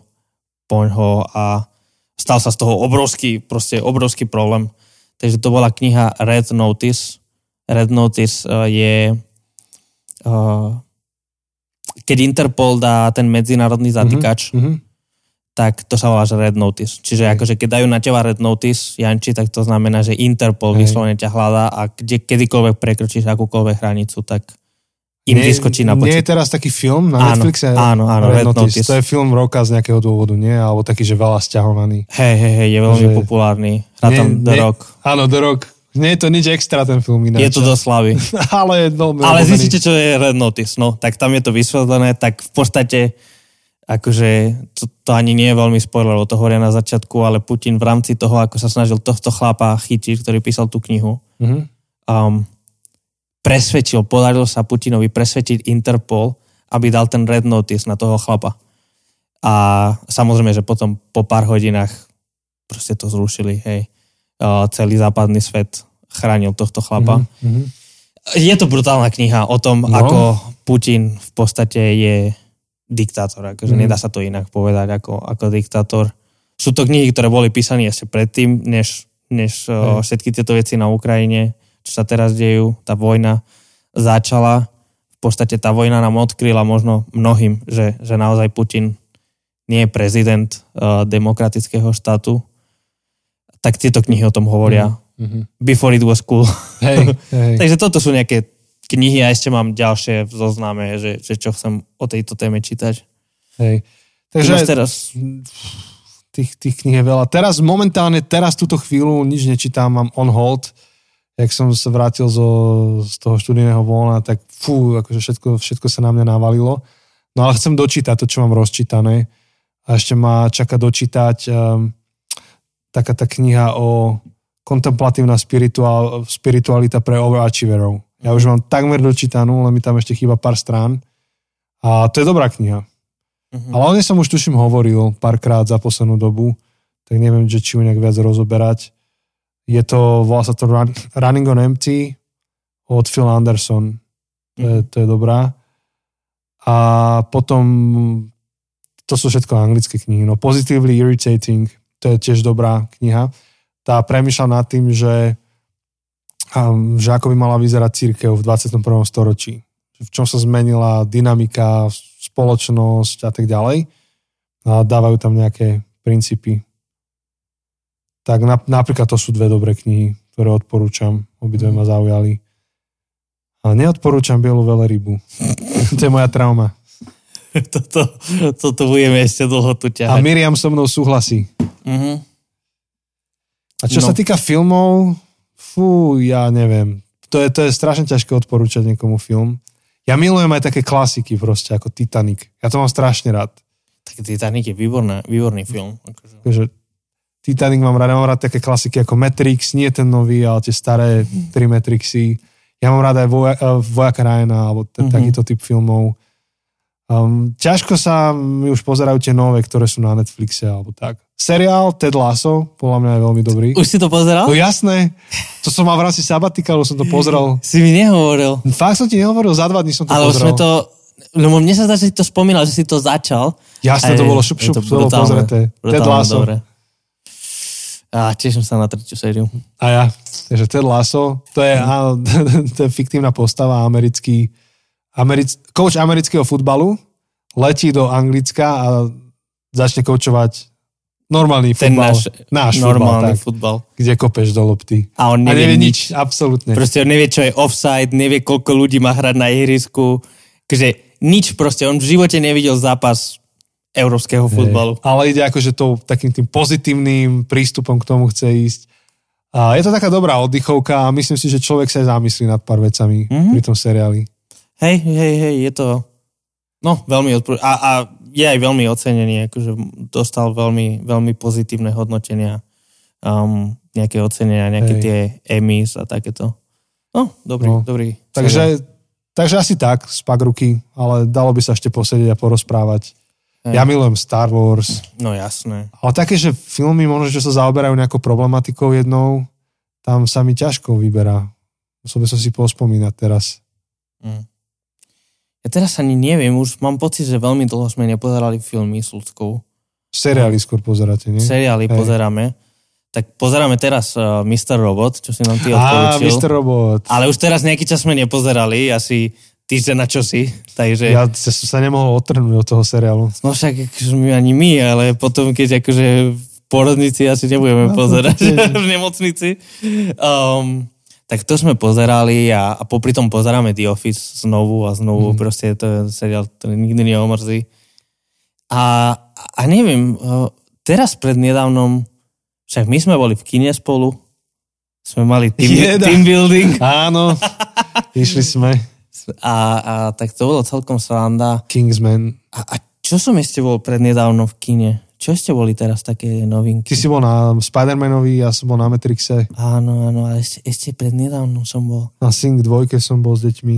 poňho a stal sa z toho obrovský, proste obrovský problém. Takže to bola kniha Red Notice. Red Notice uh, je uh, keď Interpol dá ten medzinárodný mhm, zatýkač, mm-hmm. Tak to sa volá, že Red Notice. Čiže akože keď dajú na teba Red Notice, Janči, tak to znamená, že Interpol hey. vyslovene ťa hľadá a kde, kedykoľvek prekročíš akúkoľvek hranicu, tak im nie, vyskočí na počet. Nie je teraz taký film na áno, Netflixe? Áno, áno, Red, Red Notice. Notice. To je film roka z nejakého dôvodu, nie? Alebo taký, že veľa stiahovaný. Hej, hej, hej, je veľmi že... populárny. Hrá tam The nie, Rock. Áno, The Rock. Nie je to nič extra ten film ináč. Je to do slavy. Ale veľmi Ale zistíte, čo je Red Notice, no. Tak tam je to vysvetlené, tak v podstate akože to, to ani nie je veľmi spoiler, to hovoria na začiatku, ale Putin v rámci toho, ako sa snažil tohto chlapa chytiť, ktorý písal tú knihu, mm-hmm. um, presvedčil, podarilo sa Putinovi presvedčiť Interpol, aby dal ten red notice na toho chlapa. A samozrejme, že potom po pár hodinách proste to zrušili, hej. Celý západný svet chránil tohto chlapa. Mm-hmm. Je to brutálna kniha o tom, no. ako Putin v podstate je diktátor. Akože mm. nedá sa to inak povedať ako, ako diktátor. Sú to knihy, ktoré boli písané ešte predtým, než, než mm. všetky tieto veci na Ukrajine čo sa teraz dejú, tá vojna začala. V podstate tá vojna nám odkryla možno mnohým, že, že naozaj Putin nie je prezident uh, demokratického štátu. Tak tieto knihy o tom hovoria. Mm-hmm. Before it was cool. Hey, hey. Takže toto sú nejaké knihy a ešte mám ďalšie v zozname, že, že čo chcem o tejto téme čítať. Hej. Takže teraz... Tých, tých kníh je veľa. Teraz momentálne, teraz túto chvíľu nič nečítam, mám on hold jak som sa vrátil zo, z toho študijného voľna, tak fú, akože všetko, všetko sa na mňa navalilo. No ale chcem dočítať to, čo mám rozčítané. A ešte ma čaká dočítať um, taká tá kniha o kontemplatívna spiritual, spiritualita pre overachieverov. Ja už mám takmer dočítanú, len mi tam ešte chýba pár strán. A to je dobrá kniha. Uh-huh. Ale o nej som už tuším hovoril párkrát za poslednú dobu, tak neviem, že či ju nejak viac rozoberať. Je to, volá sa to Run, Running on Empty od Phil Anderson. To je, mhm. to je dobrá. A potom to sú všetko anglické knihy. No Positively Irritating, to je tiež dobrá kniha. Tá premýšľa nad tým, že, um, že ako by mala vyzerať církev v 21. storočí. V čom sa zmenila dynamika, spoločnosť a tak ďalej. A dávajú tam nejaké princípy tak na, napríklad to sú dve dobré knihy, ktoré odporúčam. Obidve ma zaujali. A neodporúčam bielu rybu. to je moja trauma. toto, toto budeme ešte dlho tu A ťahať. Miriam so mnou súhlasí. Mhm. A čo No. sa týka filmov, fú, ja neviem. To je, to je strašne ťažké odporúčať niekomu film. Ja milujem aj také klasiky proste, ako Titanic. Ja to mám strašne rád. Tak Titanic je výborná, výborný film. Akože. Takže Titanic mám rád, ja mám rád také klasiky ako Matrix, nie ten nový, ale tie staré tri Matrixy. Ja mám rád aj Voja, uh, Vojaka Ryana, alebo t- Mhm. takýto typ filmov. Um, ťažko sa mi už pozerajú tie nové, ktoré sú na Netflixe, alebo tak. Seriál Ted Lasso, podľa mňa je veľmi dobrý. Už si to pozeral? No jasné, to som mal v rámci sabatikalu, som to pozrel. Si mi nehovoril. Fakt som ti nehovoril, za dva dní som to Ale pozrel. sme to... Lebo mne sa zdá, že si to spomínal, že si to začal. Jasné, A to bolo šup, šup, to bolo pozreté. Ted Lasso. dobre. A teším sa na tretiu sériu. A ja, takže Ted Lasso, to je, áno, to je fiktívna postava, americký, americ, coach amerického futbalu, letí do Anglicka a začne koučovať normálny Ten futbal. náš, náš normálny futbal, tak, futbal. kde kopeš do lopty. A on A nevie, nevie nič. nič, absolútne. Proste on nevie, čo je offside, nevie, koľko ľudí má hrať na ihrisku. Takže nič proste, on v živote nevidel zápas európskeho futbalu. Hej. Ale ide akože to takým tým pozitívnym prístupom k tomu chce ísť. A je to taká dobrá oddychovka a myslím si, že človek sa aj zamyslí nad pár vecami Mhm. mm-hmm. pri tom seriáli. Hej, hej, hej, je to... No, veľmi odporú... A, a je aj veľmi ocenený, akože dostal veľmi, veľmi pozitívne hodnotenia, um, nejaké ocenenia, nejaké Hej. tie Emmys a takéto. No, dobrý, No. dobrý. Takže, takže asi tak, spak ruky, ale dalo by sa ešte posedieť a porozprávať. Hej. Ja milujem Star Wars, No jasné. ale také, že filmy možno, že sa zaoberajú nejakou problematikou jednou, tam sa mi ťažko vyberá. Musel by som si pospomínať teraz. Mm. Ja teraz ani neviem, už mám pocit, že veľmi dlho sme nepozerali filmy s ľudskou. Seriály skôr pozeráte, nie? Seriály Hej. pozeráme. Tak pozeráme teraz uh, Mr. Robot, čo si nám ty Á, odporúčil. Mr. Robot. Ale už teraz nejaký čas sme nepozerali, asi týždeň na čosi. Takže... Ja som sa nemohol odtrhnúť od toho seriálu. No však akože my ani my, ale potom keď akože v porodnici asi nebudeme No, pozerať v nemocnici. Um, tak to sme pozerali a, a popri tom pozeráme The Office znovu a znovu. Mm. Proste to je seriál, ktorý nikdy neomrzí. A, a neviem, teraz prednedávnom, však my sme boli v kine spolu, sme mali team, Jeda. team building Áno, išli sme. a, a tak to bolo celkom sranda. Kingsman. A, a čo som ešte bol prednedávno v kine? Čo ešte boli teraz také novinky? Ty si bol na Spider-Manovi, ja som bol na Matrixe. Áno, áno, ale ešte, ešte prednedávno som bol. Na Sing 2 som bol s deťmi.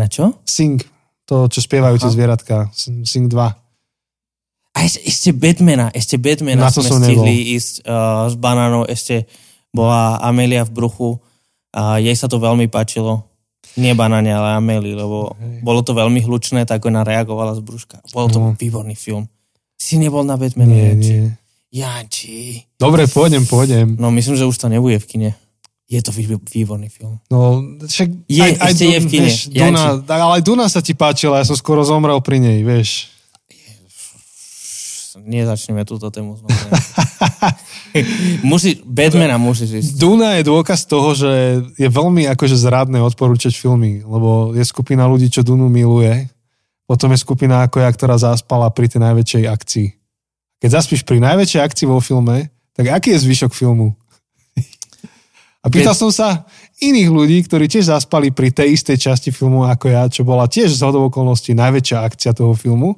Na čo? Sing, to, čo spievajú tie zvieratka. Sing 2. A ešte, ešte Batmana, ešte Batmana Na to sme som stihli ísť uh, s banánou, ešte bola Amelia v bruchu a jej sa to veľmi páčilo. Nie banáne, ale Amelie, lebo Hej. bolo to veľmi hlučné, tak ona reagovala z brúška. Bolo to No. výborný film. Si nebol na Batmana, Nie, Janči? nie. Janči. Dobre, pôjdem, pôjdem. No myslím, že už to nebude v kine. Je to vý- výborný film. No, však Je, ešte je v kine. Vieš, Duna, ale aj Duna sa ti páčila, ja som skoro zomrel pri nej, vieš. Nezačneme túto tému znovu. Musí, Batmana musíš ísť. Duna je dôkaz toho, že je veľmi akože zradné odporúčať filmy, lebo je skupina ľudí, čo Dunu miluje, potom je skupina ako ja, ktorá zaspala pri tej najväčšej akcii. Keď zaspíš pri najväčšej akcii vo filme, tak aký je zvyšok filmu? A pýtal som sa iných ľudí, ktorí tiež zaspali pri tej istej časti filmu ako ja, čo bola tiež z hodov okolností najväčšia akcia toho filmu.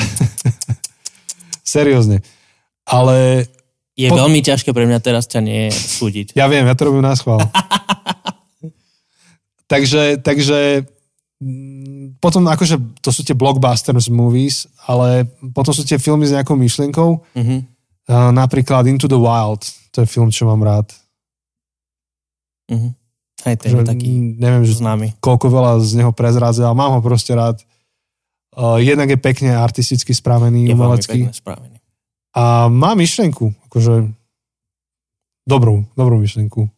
Seriózne. Ale Je Po- veľmi ťažké pre mňa teraz ťa nesúdiť. Ja viem, ja to robím na schvál. takže, takže potom akože to sú tie blockbusters movies, ale potom sú tie filmy s nejakou myšlienkou. Mhm. Uh, napríklad Into the Wild, to je film, čo mám rád. Mhm. Hej, ten Že, je taký neviem, že známy. koľko veľa z neho prezrádza, ale mám ho proste rád. Uh, jednak je pekne artisticky spravený, Je umelecký. pekne spravený. A má myšlienku, akože dobrú, dobrú myšlienku.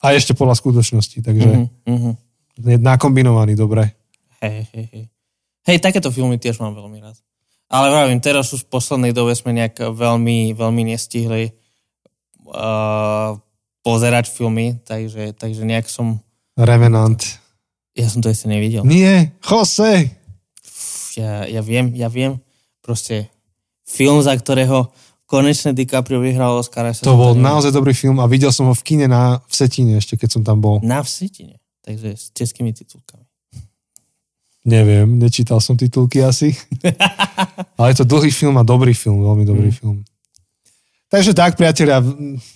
A ešte podľa skutočnosti, takže Mhm, mhm. je nakombinovaný dobre. Hej, hej, hej. Hej, takéto filmy tiež mám veľmi rád. Ale vravím, teraz už v poslednej dobe sme nejak veľmi, veľmi nestihli uh, pozerať filmy, takže, takže nejak som, Revenant. ja som to ešte nevidel. Nie, Jose. Ja, ja viem, ja viem. Proste film, za ktorého konečne DiCaprio vyhral Oscara. To bol naozaj dobrý film a videl som ho v kine na Vsetine ešte, keď som tam bol. Na Vsetine, takže s českými titulkami. Neviem, nečítal som titulky asi. Ale je to dlhý film a dobrý film, veľmi dobrý mm. film. Takže tak, priatelia,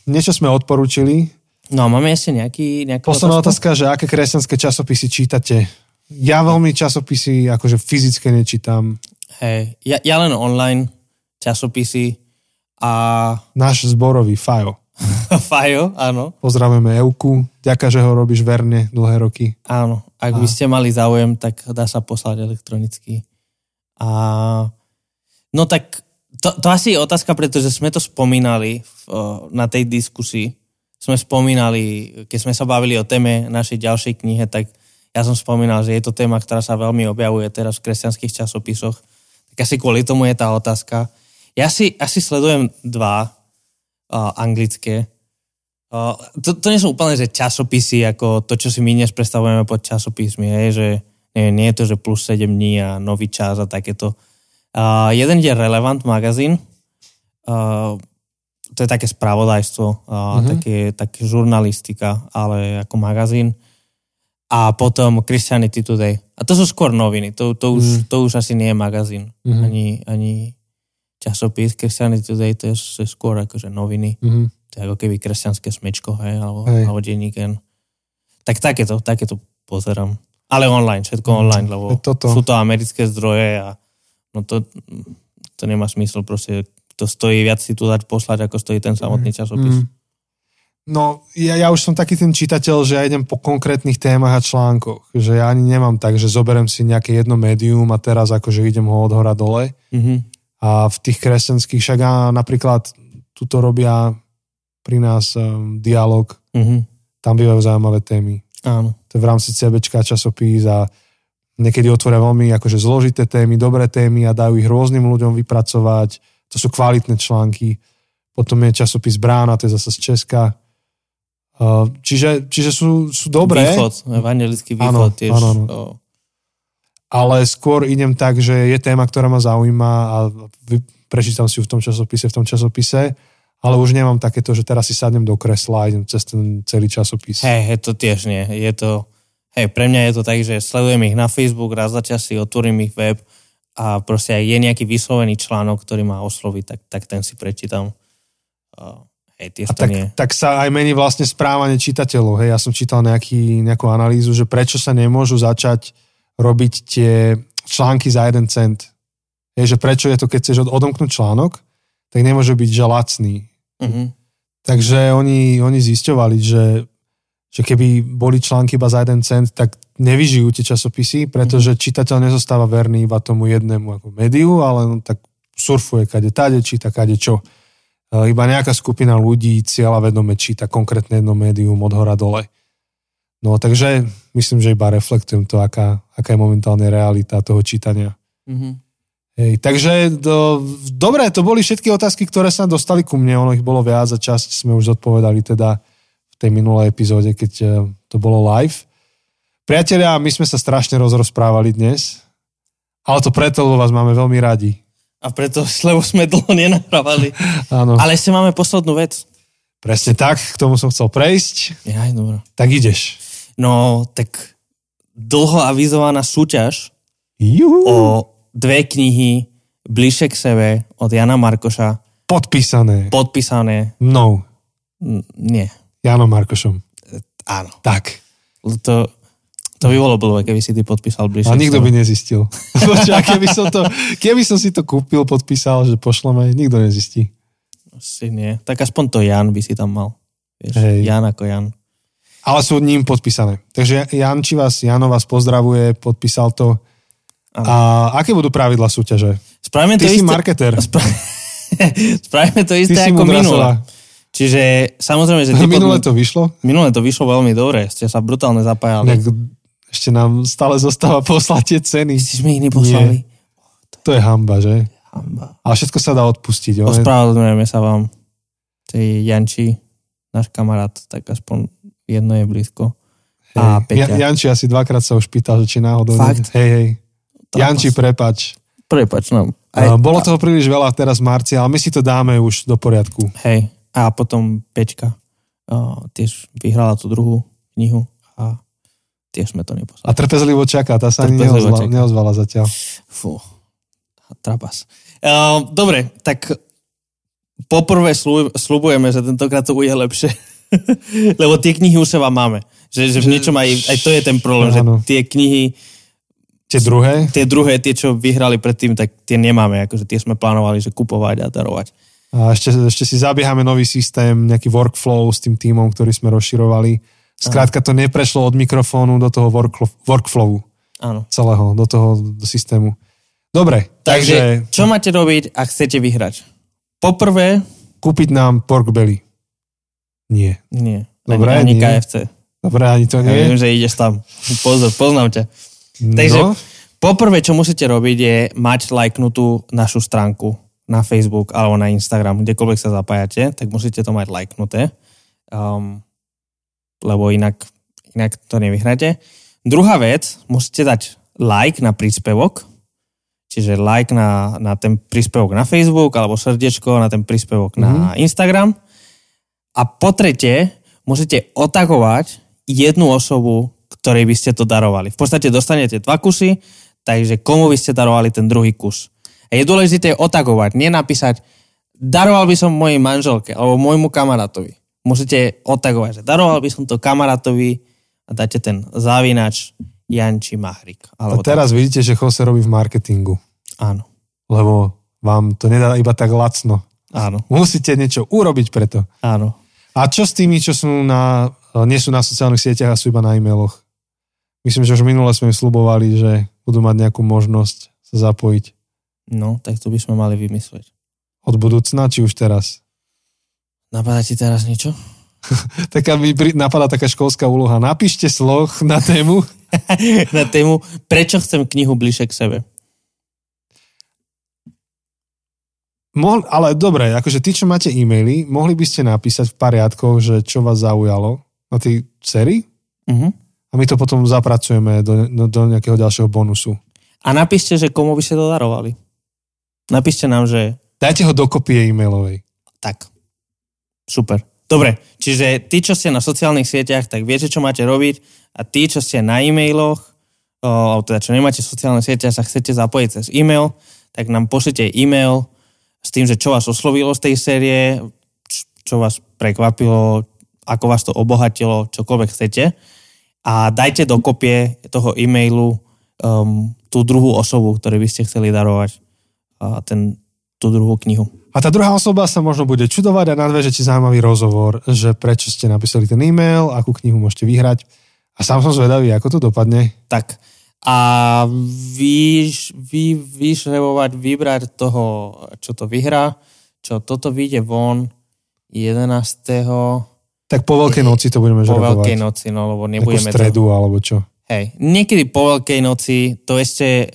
niečo sme odporúčili. No, máme ešte nejaký... nejaký Posledná otázka, že aké kresťanské časopisy čítate? Ja veľmi časopisy akože fyzické nečítam. Hej, ja, ja len online časopisy a... Náš zborový Fajo. Fajo, áno. Pozdravujeme Euku, ďaká, že ho robíš verne dlhé roky. Áno, ak by ste mali záujem, tak dá sa poslať elektronicky. A no tak to, to asi je otázka, pretože sme to spomínali v, na tej diskusii. Sme spomínali, keď sme sa bavili o téme našej ďalšej knihe, tak ja som spomínal, že je to téma, ktorá sa veľmi objavuje teraz v kresťanských časopisoch. Tak asi kvôli tomu je tá otázka. Ja si asi sledujem dva uh, anglické. Uh, to, to nie sú úplne že časopisy, ako to, čo si my dnes predstavujeme pod časopismi, hej, že nie, nie je to, že plus 7 dní a nový čas a takéto. Uh, jeden je Relevant magazín. Uh, to je také spravodajstvo, uh, mm-hmm. také, také žurnalistika, ale ako magazín a potom Christianity Today. A to sú skôr noviny, to, to, už, mm. to už asi nie je magazín, mm-hmm. ani, ani časopis. Christianity Today to je skôr akože noviny. Mm-hmm. To je ako keby kresťanské smečko, hej, alebo, hej. alebo denník. Tak takéto, takéto pozerám. Ale online, všetko mm. online, lebo Toto. sú to americké zdroje a no to, to nemá smysl proste. To stojí viac si tu dať poslať, ako stojí ten samotný časopis. Mm. No, ja, ja už som taký ten čitateľ, že ja idem po konkrétnych témach a článkoch. Že ja ani nemám tak, že zoberiem si nejaké jedno médium a teraz akože idem ho od hora dole. Mm-hmm. A v tých kresťanských, však a napríklad tuto robia pri nás um, dialog, mm-hmm. tam bývajú zaujímavé témy. Áno. To je v rámci CBčka časopís a niekedy otvoria veľmi akože zložité témy, dobré témy a dajú ich rôznym ľuďom vypracovať. To sú kvalitné články. Potom je časopis Brána, to je zase z Česka Čiže, čiže sú, sú dobré. Východ, evangelický východ áno, tiež. Áno, áno. Ale skôr idem tak, že je téma, ktorá ma zaujíma a prečítam si ju v tom časopise, v tom časopise, ale už nemám takéto, že teraz si sadnem do kresla a idem cez ten celý časopis. Hej, hej, to tiež nie. Je to, hej, pre mňa je to tak, že sledujem ich na Facebook, raz za čas si otvorím ich web a proste aj je nejaký vyslovený článok, ktorý ma osloví, tak, tak ten si prečítam. Hej, a tak, nie. tak sa aj mení vlastne správanie čitateľov. Hej, ja som čítal nejaký, nejakú analýzu, že prečo sa nemôžu začať robiť tie články za jeden cent. Hej, že prečo je to, keď chceš odomknúť článok, tak nemôže byť že lacný. Uh-huh. Takže oni, oni zisťovali, že, že keby boli články iba za jeden cent, tak nevyžijú tie časopisy, pretože uh-huh. čitateľ nezostáva verný iba tomu jednému ako médiu, ale on tak surfuje kade tade, číta kade čo. E, iba nejaká skupina ľudí cieľa vedome číta konkrétne jedno médium od hora dole. No takže myslím, že iba reflektujem to, aká, aká je momentálne realita toho čítania. Mm-hmm. Hej, takže do, dobre, to boli všetky otázky, ktoré sa dostali ku mne, ono ich bolo viac a časť sme už zodpovedali teda v tej minulej epizóde, keď e, to bolo live. Priatelia, my sme sa strašne rozrozprávali dnes, ale to preto, lebo vás máme veľmi radi. A preto, lebo sme dlho nenahrávali. Áno. Ale ešte máme poslednú vec. Presne tak, k tomu som chcel prejsť. Ja, dobro. Tak ideš. No, tak dlho avizovaná súťaž Juhu. o dve knihy Bližšie k sebe od Jana Markoša. Podpísané. Podpísané. No. N- nie. Janom Markošom. Áno. Tak. To, to by bolo blbé, keby si ty podpísal bližšie. A nikto by nezistil. keby, som to, keby som si to kúpil, podpísal, že pošleme, nikto nezistí. Asi nie. Tak aspoň to Jan by si tam mal. Vieš, Hej. Jan ako Jan. Ale sú ním podpísané. Takže Jan, či vás, Jano vás pozdravuje, podpísal to. A aké budú pravidla súťaže? Spravíme Ty to si isté... marketer. Spra... Spravíme to isté Ty ako minule. Čiže samozrejme, že... Minule to vyšlo? Minule to vyšlo veľmi dobre. Ste sa brutálne zapájali. Tak ešte nám stále zostáva poslať tie ceny. Si sme ich neposlali. Nie. To je hamba, že? Hamba. Ale všetko sa dá odpustiť. Ospravedlňujeme sa vám. Tej Janči, náš kamarát, tak aspoň jedno je blízko. A Peťa. Ja, Janči asi dvakrát sa už pýtal, že či náhodou... Fakt? Hej, hej. Janči, prepač. Prepač, no. Aj, Bolo toho príliš veľa teraz v marci, ale my si to dáme už do poriadku. Hej, a potom Pečka uh, tiež vyhrala tú druhú knihu a tiež sme to neposlali. A trpezlivo čaká, tá sa ani neozvala, neozvala zatiaľ. Fú, trapas. Uh, dobre, tak poprvé slu- slubujeme, že tentokrát to bude lepšie. Lebo tie knihy už sa vám máme. Že, že v niečom aj, aj to je ten problém, že tie knihy, Tie druhé? tie druhé, tie, čo vyhrali predtým, tak tie nemáme. Akože tie sme plánovali, že kupovať a darovať. A ešte, ešte si zabiehame nový systém, nejaký workflow s tým týmom, ktorý sme rozširovali. Skrátka to neprešlo od mikrofónu do toho workflow, workflowu Áno. celého, do toho do systému. Dobre, Takže, takže čo máte robiť, ak chcete vyhrať? Poprvé, kúpiť nám pork belly. Nie. nie. Dobre, ani, ani nie. KFC. Dobre, ani to Ja nie. viem, že ideš tam. Pozor, poznám ťa. Takže no, poprvé, čo musíte robiť, je mať lajknutú našu stránku na Facebook alebo na Instagram, kdekoľvek sa zapájate, tak musíte to mať lajknuté, um, lebo inak, inak to nevyhráte. Druhá vec, musíte dať like na príspevok, čiže like na, na ten príspevok na Facebook alebo srdiečko na ten príspevok na Instagram. A po tretie, musíte otagovať jednu osobu, ktorej by ste to darovali. V podstate dostanete dva kusy, takže komu by ste darovali ten druhý kus. A je dôležité otagovať, nenapísať daroval by som mojej manželke alebo môjmu kamarátovi. Musíte otagovať, že daroval by som to kamarátovi a dáte ten zavinač Janči Mahrik. a Alebo teraz vidíte, že Jose robí v marketingu, tak. Áno, lebo vám to nedá iba tak lacno. áno, Musíte niečo urobiť preto. áno. A čo s tými, čo sú na, nie sú na sociálnych sieťach a sú iba na e-mailoch? Myslím, že už minule sme im slubovali, že budú mať nejakú možnosť sa zapojiť No, tak to by sme mali vymyslieť. od budúcna, či už teraz. Napadá ti teraz niečo? Taká mi napadá taká školská úloha. Napíšte sloh na tému. Na tému, prečo chcem knihu bližšie k sebe. Mohli, ale dobre, akože tí, čo máte e-maily, mohli by ste napísať v pár riadkoch, že čo vás zaujalo na tej sérii Uh-huh. A my to potom zapracujeme do, do, nejakého ďalšieho bonusu. A napíšte, že komu by ste to darovali. Napíšte nám, že Dajte ho do kopie e-mailovej. tak. Super. Dobre, čiže tí, čo ste na sociálnych sieťach, tak viete, čo máte robiť a tí, čo ste na e-mailoch, alebo teda čo nemáte sociálne siete a sa chcete zapojiť cez e-mail, tak nám pošlite e-mail s tým, že čo vás oslovilo z tej série, čo vás prekvapilo, ako vás to obohatilo, čokoľvek chcete a dajte do kopie toho e-mailu um, tú druhú osobu, ktorej by ste chceli darovať a ten, tú druhú knihu. A tá druhá osoba sa možno bude čudovať a nadveže ti zaujímavý rozhovor, že prečo ste napísali ten e-mail, akú knihu môžete vyhrať. A sám som zvedavý, ako to dopadne. Tak. A vyš, vy, vyšrebovať, vybrať toho, čo to vyhrá, čo toto vyjde von 11. Tak po Veľkej noci to budeme po žrebovať. Veľkej noci, no lebo Takú nebudeme to... stredu alebo čo. Hej, niekedy po Veľkej noci to ešte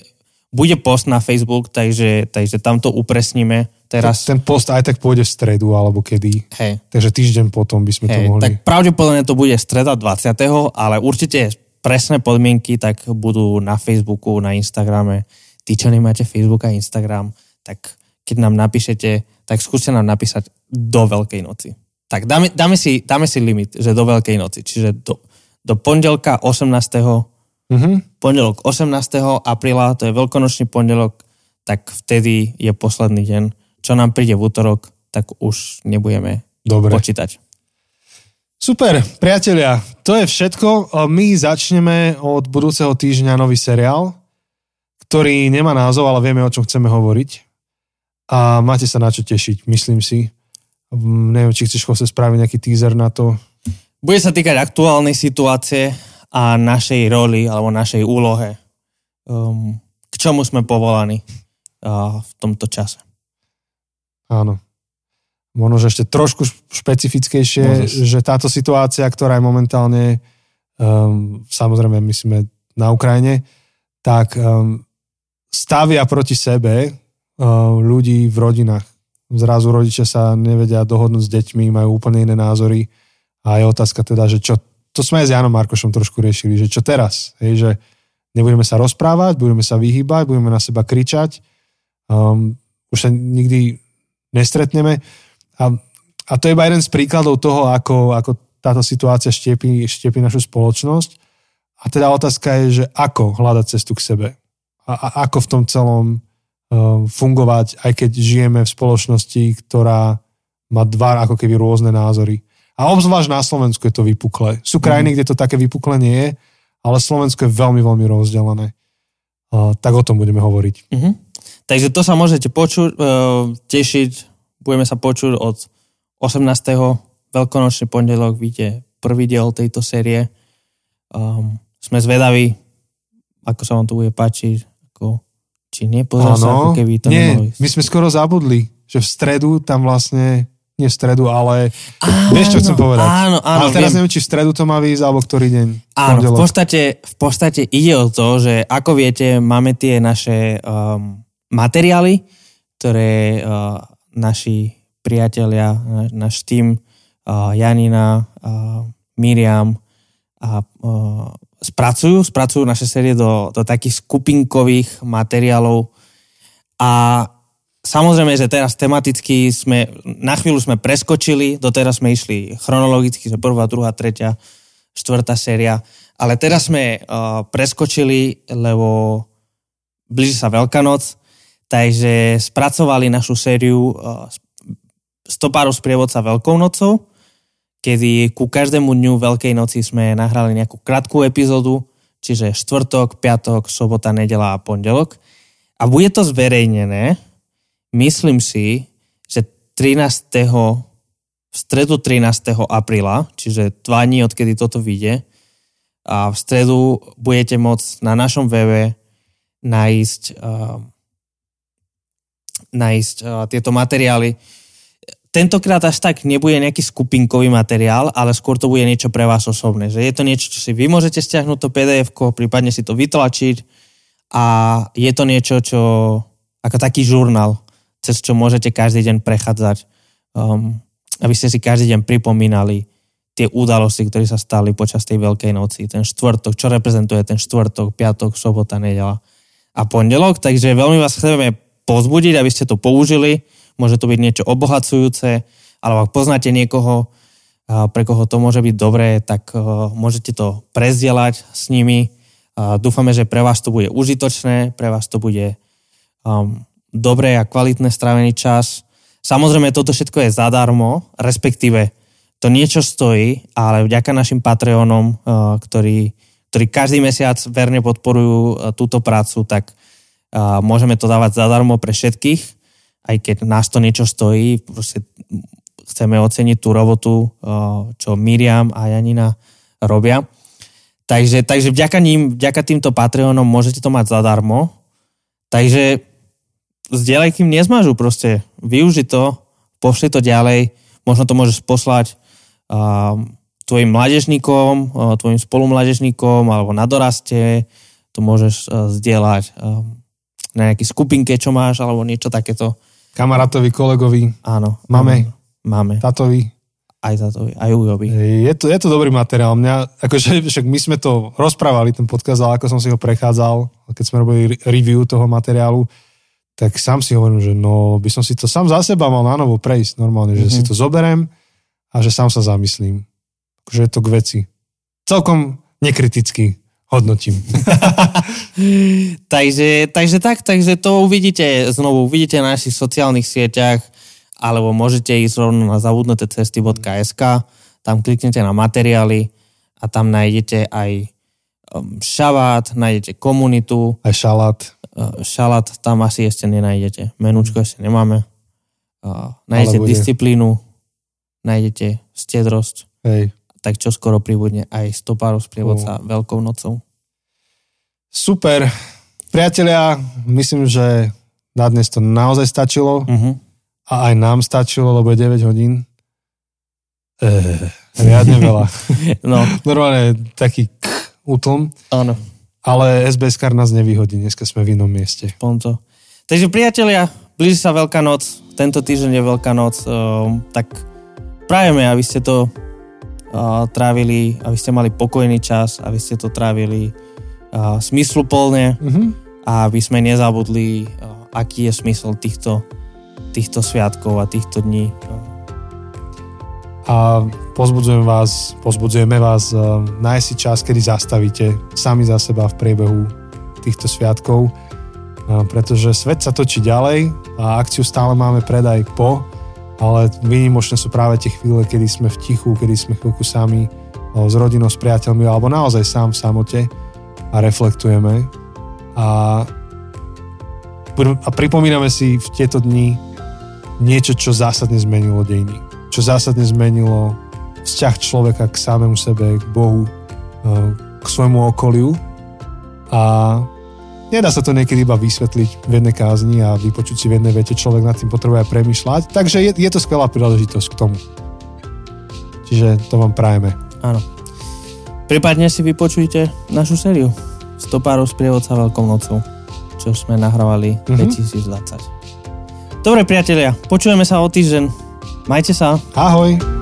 bude post na Facebook, takže, takže tam to upresníme teraz. Ten post aj tak pôjde v stredu alebo kedy. Hej, Takže týždeň potom by sme to hej, mohli. tak pravdepodobne to bude streda 20. ale určite presné podmienky tak budú na Facebooku, na Instagrame. Tí, čo nemáte Facebook a Instagram, tak keď nám napíšete, tak skúste nám napísať do Veľkej noci. Tak dáme, dáme, si, dáme si limit, že do Veľkej noci, čiže do, do pondelka 18. Mhm. pondelok 18. apríla, to je veľkonočný pondelok, tak vtedy je posledný deň. Čo nám príde v útorok, tak už nebudeme Dobre. počítať. Super, priatelia, to je všetko. My začneme od budúceho týždňa nový seriál, ktorý nemá názov, ale vieme, o čom chceme hovoriť. A máte sa na čo tešiť, myslím si. Neviem, či chceš sa spraviť nejaký teaser na to. Bude sa týkať aktuálnej situácie a našej roli alebo našej úlohe. Um, k čomu sme povolaní uh, v tomto čase. Áno. Možno, že ešte trošku špecifickejšie, Môžeš. že táto situácia, ktorá je momentálne, um, samozrejme myslíme na Ukrajine, tak um, stavia proti sebe um, ľudí v rodinách. Zrazu rodičia sa nevedia dohodnúť s deťmi, majú úplne iné názory a je otázka teda, že čo, to sme aj s Janom Markošom trošku riešili, že čo teraz, hej, že Nebudeme sa rozprávať, budeme sa vyhýbať, budeme na seba kričať, um, už sa nikdy nestretneme. A, a to je iba jeden z príkladov toho, ako, ako táto situácia štiepí, štiepí našu spoločnosť. A teda otázka je, že ako hľadať cestu k sebe. A, a ako v tom celom fungovať, aj keď žijeme v spoločnosti, ktorá má dva ako keby rôzne názory. A obzvlášť na Slovensku je to vypuklé. Sú krajiny, mm. kde to také vypuklé nie je, ale Slovensko je veľmi, veľmi rozdelené. Uh, tak o tom budeme hovoriť. Mm-hmm. Takže to sa môžete počuť, uh, tešiť, budeme sa počuť od 18. veľkonočný pondelok, vidíte prvý diel tejto série. Um, sme zvedaví, ako sa vám to bude páčiť, ako, či nie, pozor sa, ako keby to nie, my sme skoro zabudli, že v stredu tam vlastne nie v stredu, ale áno, vieš, čo chcem povedať. Áno, áno. Ale teraz viem. neviem, či v stredu to má výjsť, alebo ktorý deň. Áno, v podstate, v podstate ide o to, že ako viete, máme tie naše um, materiály, ktoré uh, naši priatelia, náš tým, uh, Janina, uh, Miriam a uh, spracujú, spracujú naše série do, do takých skupinkových materiálov. A Samozrejme, že teraz tematicky sme, na chvíľu sme preskočili, doteraz sme išli chronologicky, že prvá, druhá, tretia, štvrtá séria, ale teraz sme uh, preskočili, lebo blíži sa Veľká noc, takže spracovali našu sériu uh, Stopárov sprievodca Veľkou nocou, kedy ku každému dňu Veľkej noci sme nahrali nejakú krátku epizódu, čiže štvrtok, piatok, sobota, nedela a pondelok. A bude to zverejnené myslím si, že 13. v stredu 13. apríla, čiže dva dní, odkedy toto vyjde, a v stredu budete môcť na našom webe nájsť, uh, nájsť uh, tieto materiály. Tentokrát až tak nebude nejaký skupinkový materiál, ale skôr to bude niečo pre vás osobné. Že je to niečo, čo si vy môžete stiahnuť to pdf prípadne si to vytlačiť a je to niečo, čo ako taký žurnál cez čo môžete každý deň prechádzať, um, aby ste si každý deň pripomínali tie udalosti, ktoré sa stali počas tej Veľkej noci, ten štvrtok, čo reprezentuje ten štvrtok, piatok, sobota, nedela a pondelok. Takže veľmi vás chceme pozbudiť, aby ste to použili. Môže to byť niečo obohacujúce, alebo ak poznáte niekoho, pre koho to môže byť dobré, tak môžete to prezdielať s nimi. Dúfame, že pre vás to bude užitočné, pre vás to bude um, dobré a kvalitné strávený čas. Samozrejme, toto všetko je zadarmo, respektíve to niečo stojí, ale vďaka našim Patreonom, eh, ktorí, ktorí každý mesiac verne podporujú eh, túto prácu, tak môžeme to dávať zadarmo pre všetkých, aj keď nás to niečo stojí. Proste chceme oceniť tú robotu, čo Miriam a Janina robia. Takže, takže vďaka ním, vďaka týmto Patreonom môžete to mať zadarmo. Takže zdieľaj, kým nezmažu proste. Využi to, pošli to ďalej, možno to môžeš poslať uh, tvojim mládežníkom, uh, tvojim spolumládežníkom alebo na doraste, to môžeš uh, zdieľať uh, na nejaký skupinke, čo máš, alebo niečo takéto. Kamarátovi, kolegovi. Áno. Máme. Máme. Tatovi. Aj tatovi, aj ujovi. Je to, je to dobrý materiál. Mňa, akože, však my sme to rozprávali, ten podcast, ale ako som si ho prechádzal, keď sme robili review toho materiálu, tak sám si hovorím, že no, by som si to sám za seba mal na novo prejsť normálne, že mm-hmm. si to zoberem a že sám sa zamyslím. Že je to k veci. Celkom nekriticky hodnotím. takže, takže tak, takže to uvidíte znovu, uvidíte na našich sociálnych sieťach alebo môžete ísť rovno na zabudnuté cesty.sk tam kliknete na materiály a tam nájdete aj um, šavát, nájdete komunitu. Aj šalát Eh, šalát tam asi ešte nenájdete. Menúčko ešte nemáme. Uh, nájdete disciplínu, nájdete stiedrosť. Hej. Tak čo skoro pribudne aj stopárov sprievodca uh. Veľkou nocou. Super. Priatelia, myslím, že na dnes to naozaj stačilo. Uh-huh. A aj nám stačilo, lebo je 9 hodín. Eh, riadne veľa. no. Normálne taký útlm. Áno ale SBS kar nás nevyhodí, dneska sme v inom mieste. Ponto. Takže priatelia, blíži sa Veľká noc, tento týždeň je Veľká noc, uh, tak prajeme, aby ste to trávili, aby ste mali pokojný čas, aby ste to trávili uh, smysluplne Mhm. a aby sme nezabudli, uh, aký je smysl týchto, týchto sviatkov a týchto dní. A pozbudzujem vás, pozbudzujeme vás, uh, nájsť si čas, kedy zastavíte sami za seba v priebehu týchto sviatkov, uh, pretože svet sa točí ďalej a akciu stále máme predaj po, ale výnimočné sú práve tie chvíle, kedy sme v tichu, kedy sme chvíľku sami s rodinou, s priateľmi alebo naozaj sám v samote a reflektujeme a, a pripomíname si v tieto dni niečo, čo zásadne zmenilo dejiny. Čo zásadne zmenilo vzťah človeka k samému sebe, k Bohu, k svojmu okoliu. A nedá sa to niekedy iba vysvetliť v jednej kázni a vypočuť si v jednej vete. Človek nad tým potrebuje aj premýšľať. Takže je, je to skvelá príležitosť k tomu. Čiže to vám prajeme. áno. Prípadne si vypočujte našu sériu Stopárov sprievodca Veľkou nocou, čo sme nahrávali Mhm. 2020. Dobre priatelia, počujeme sa o týždeň. Majte sa. Ahoj!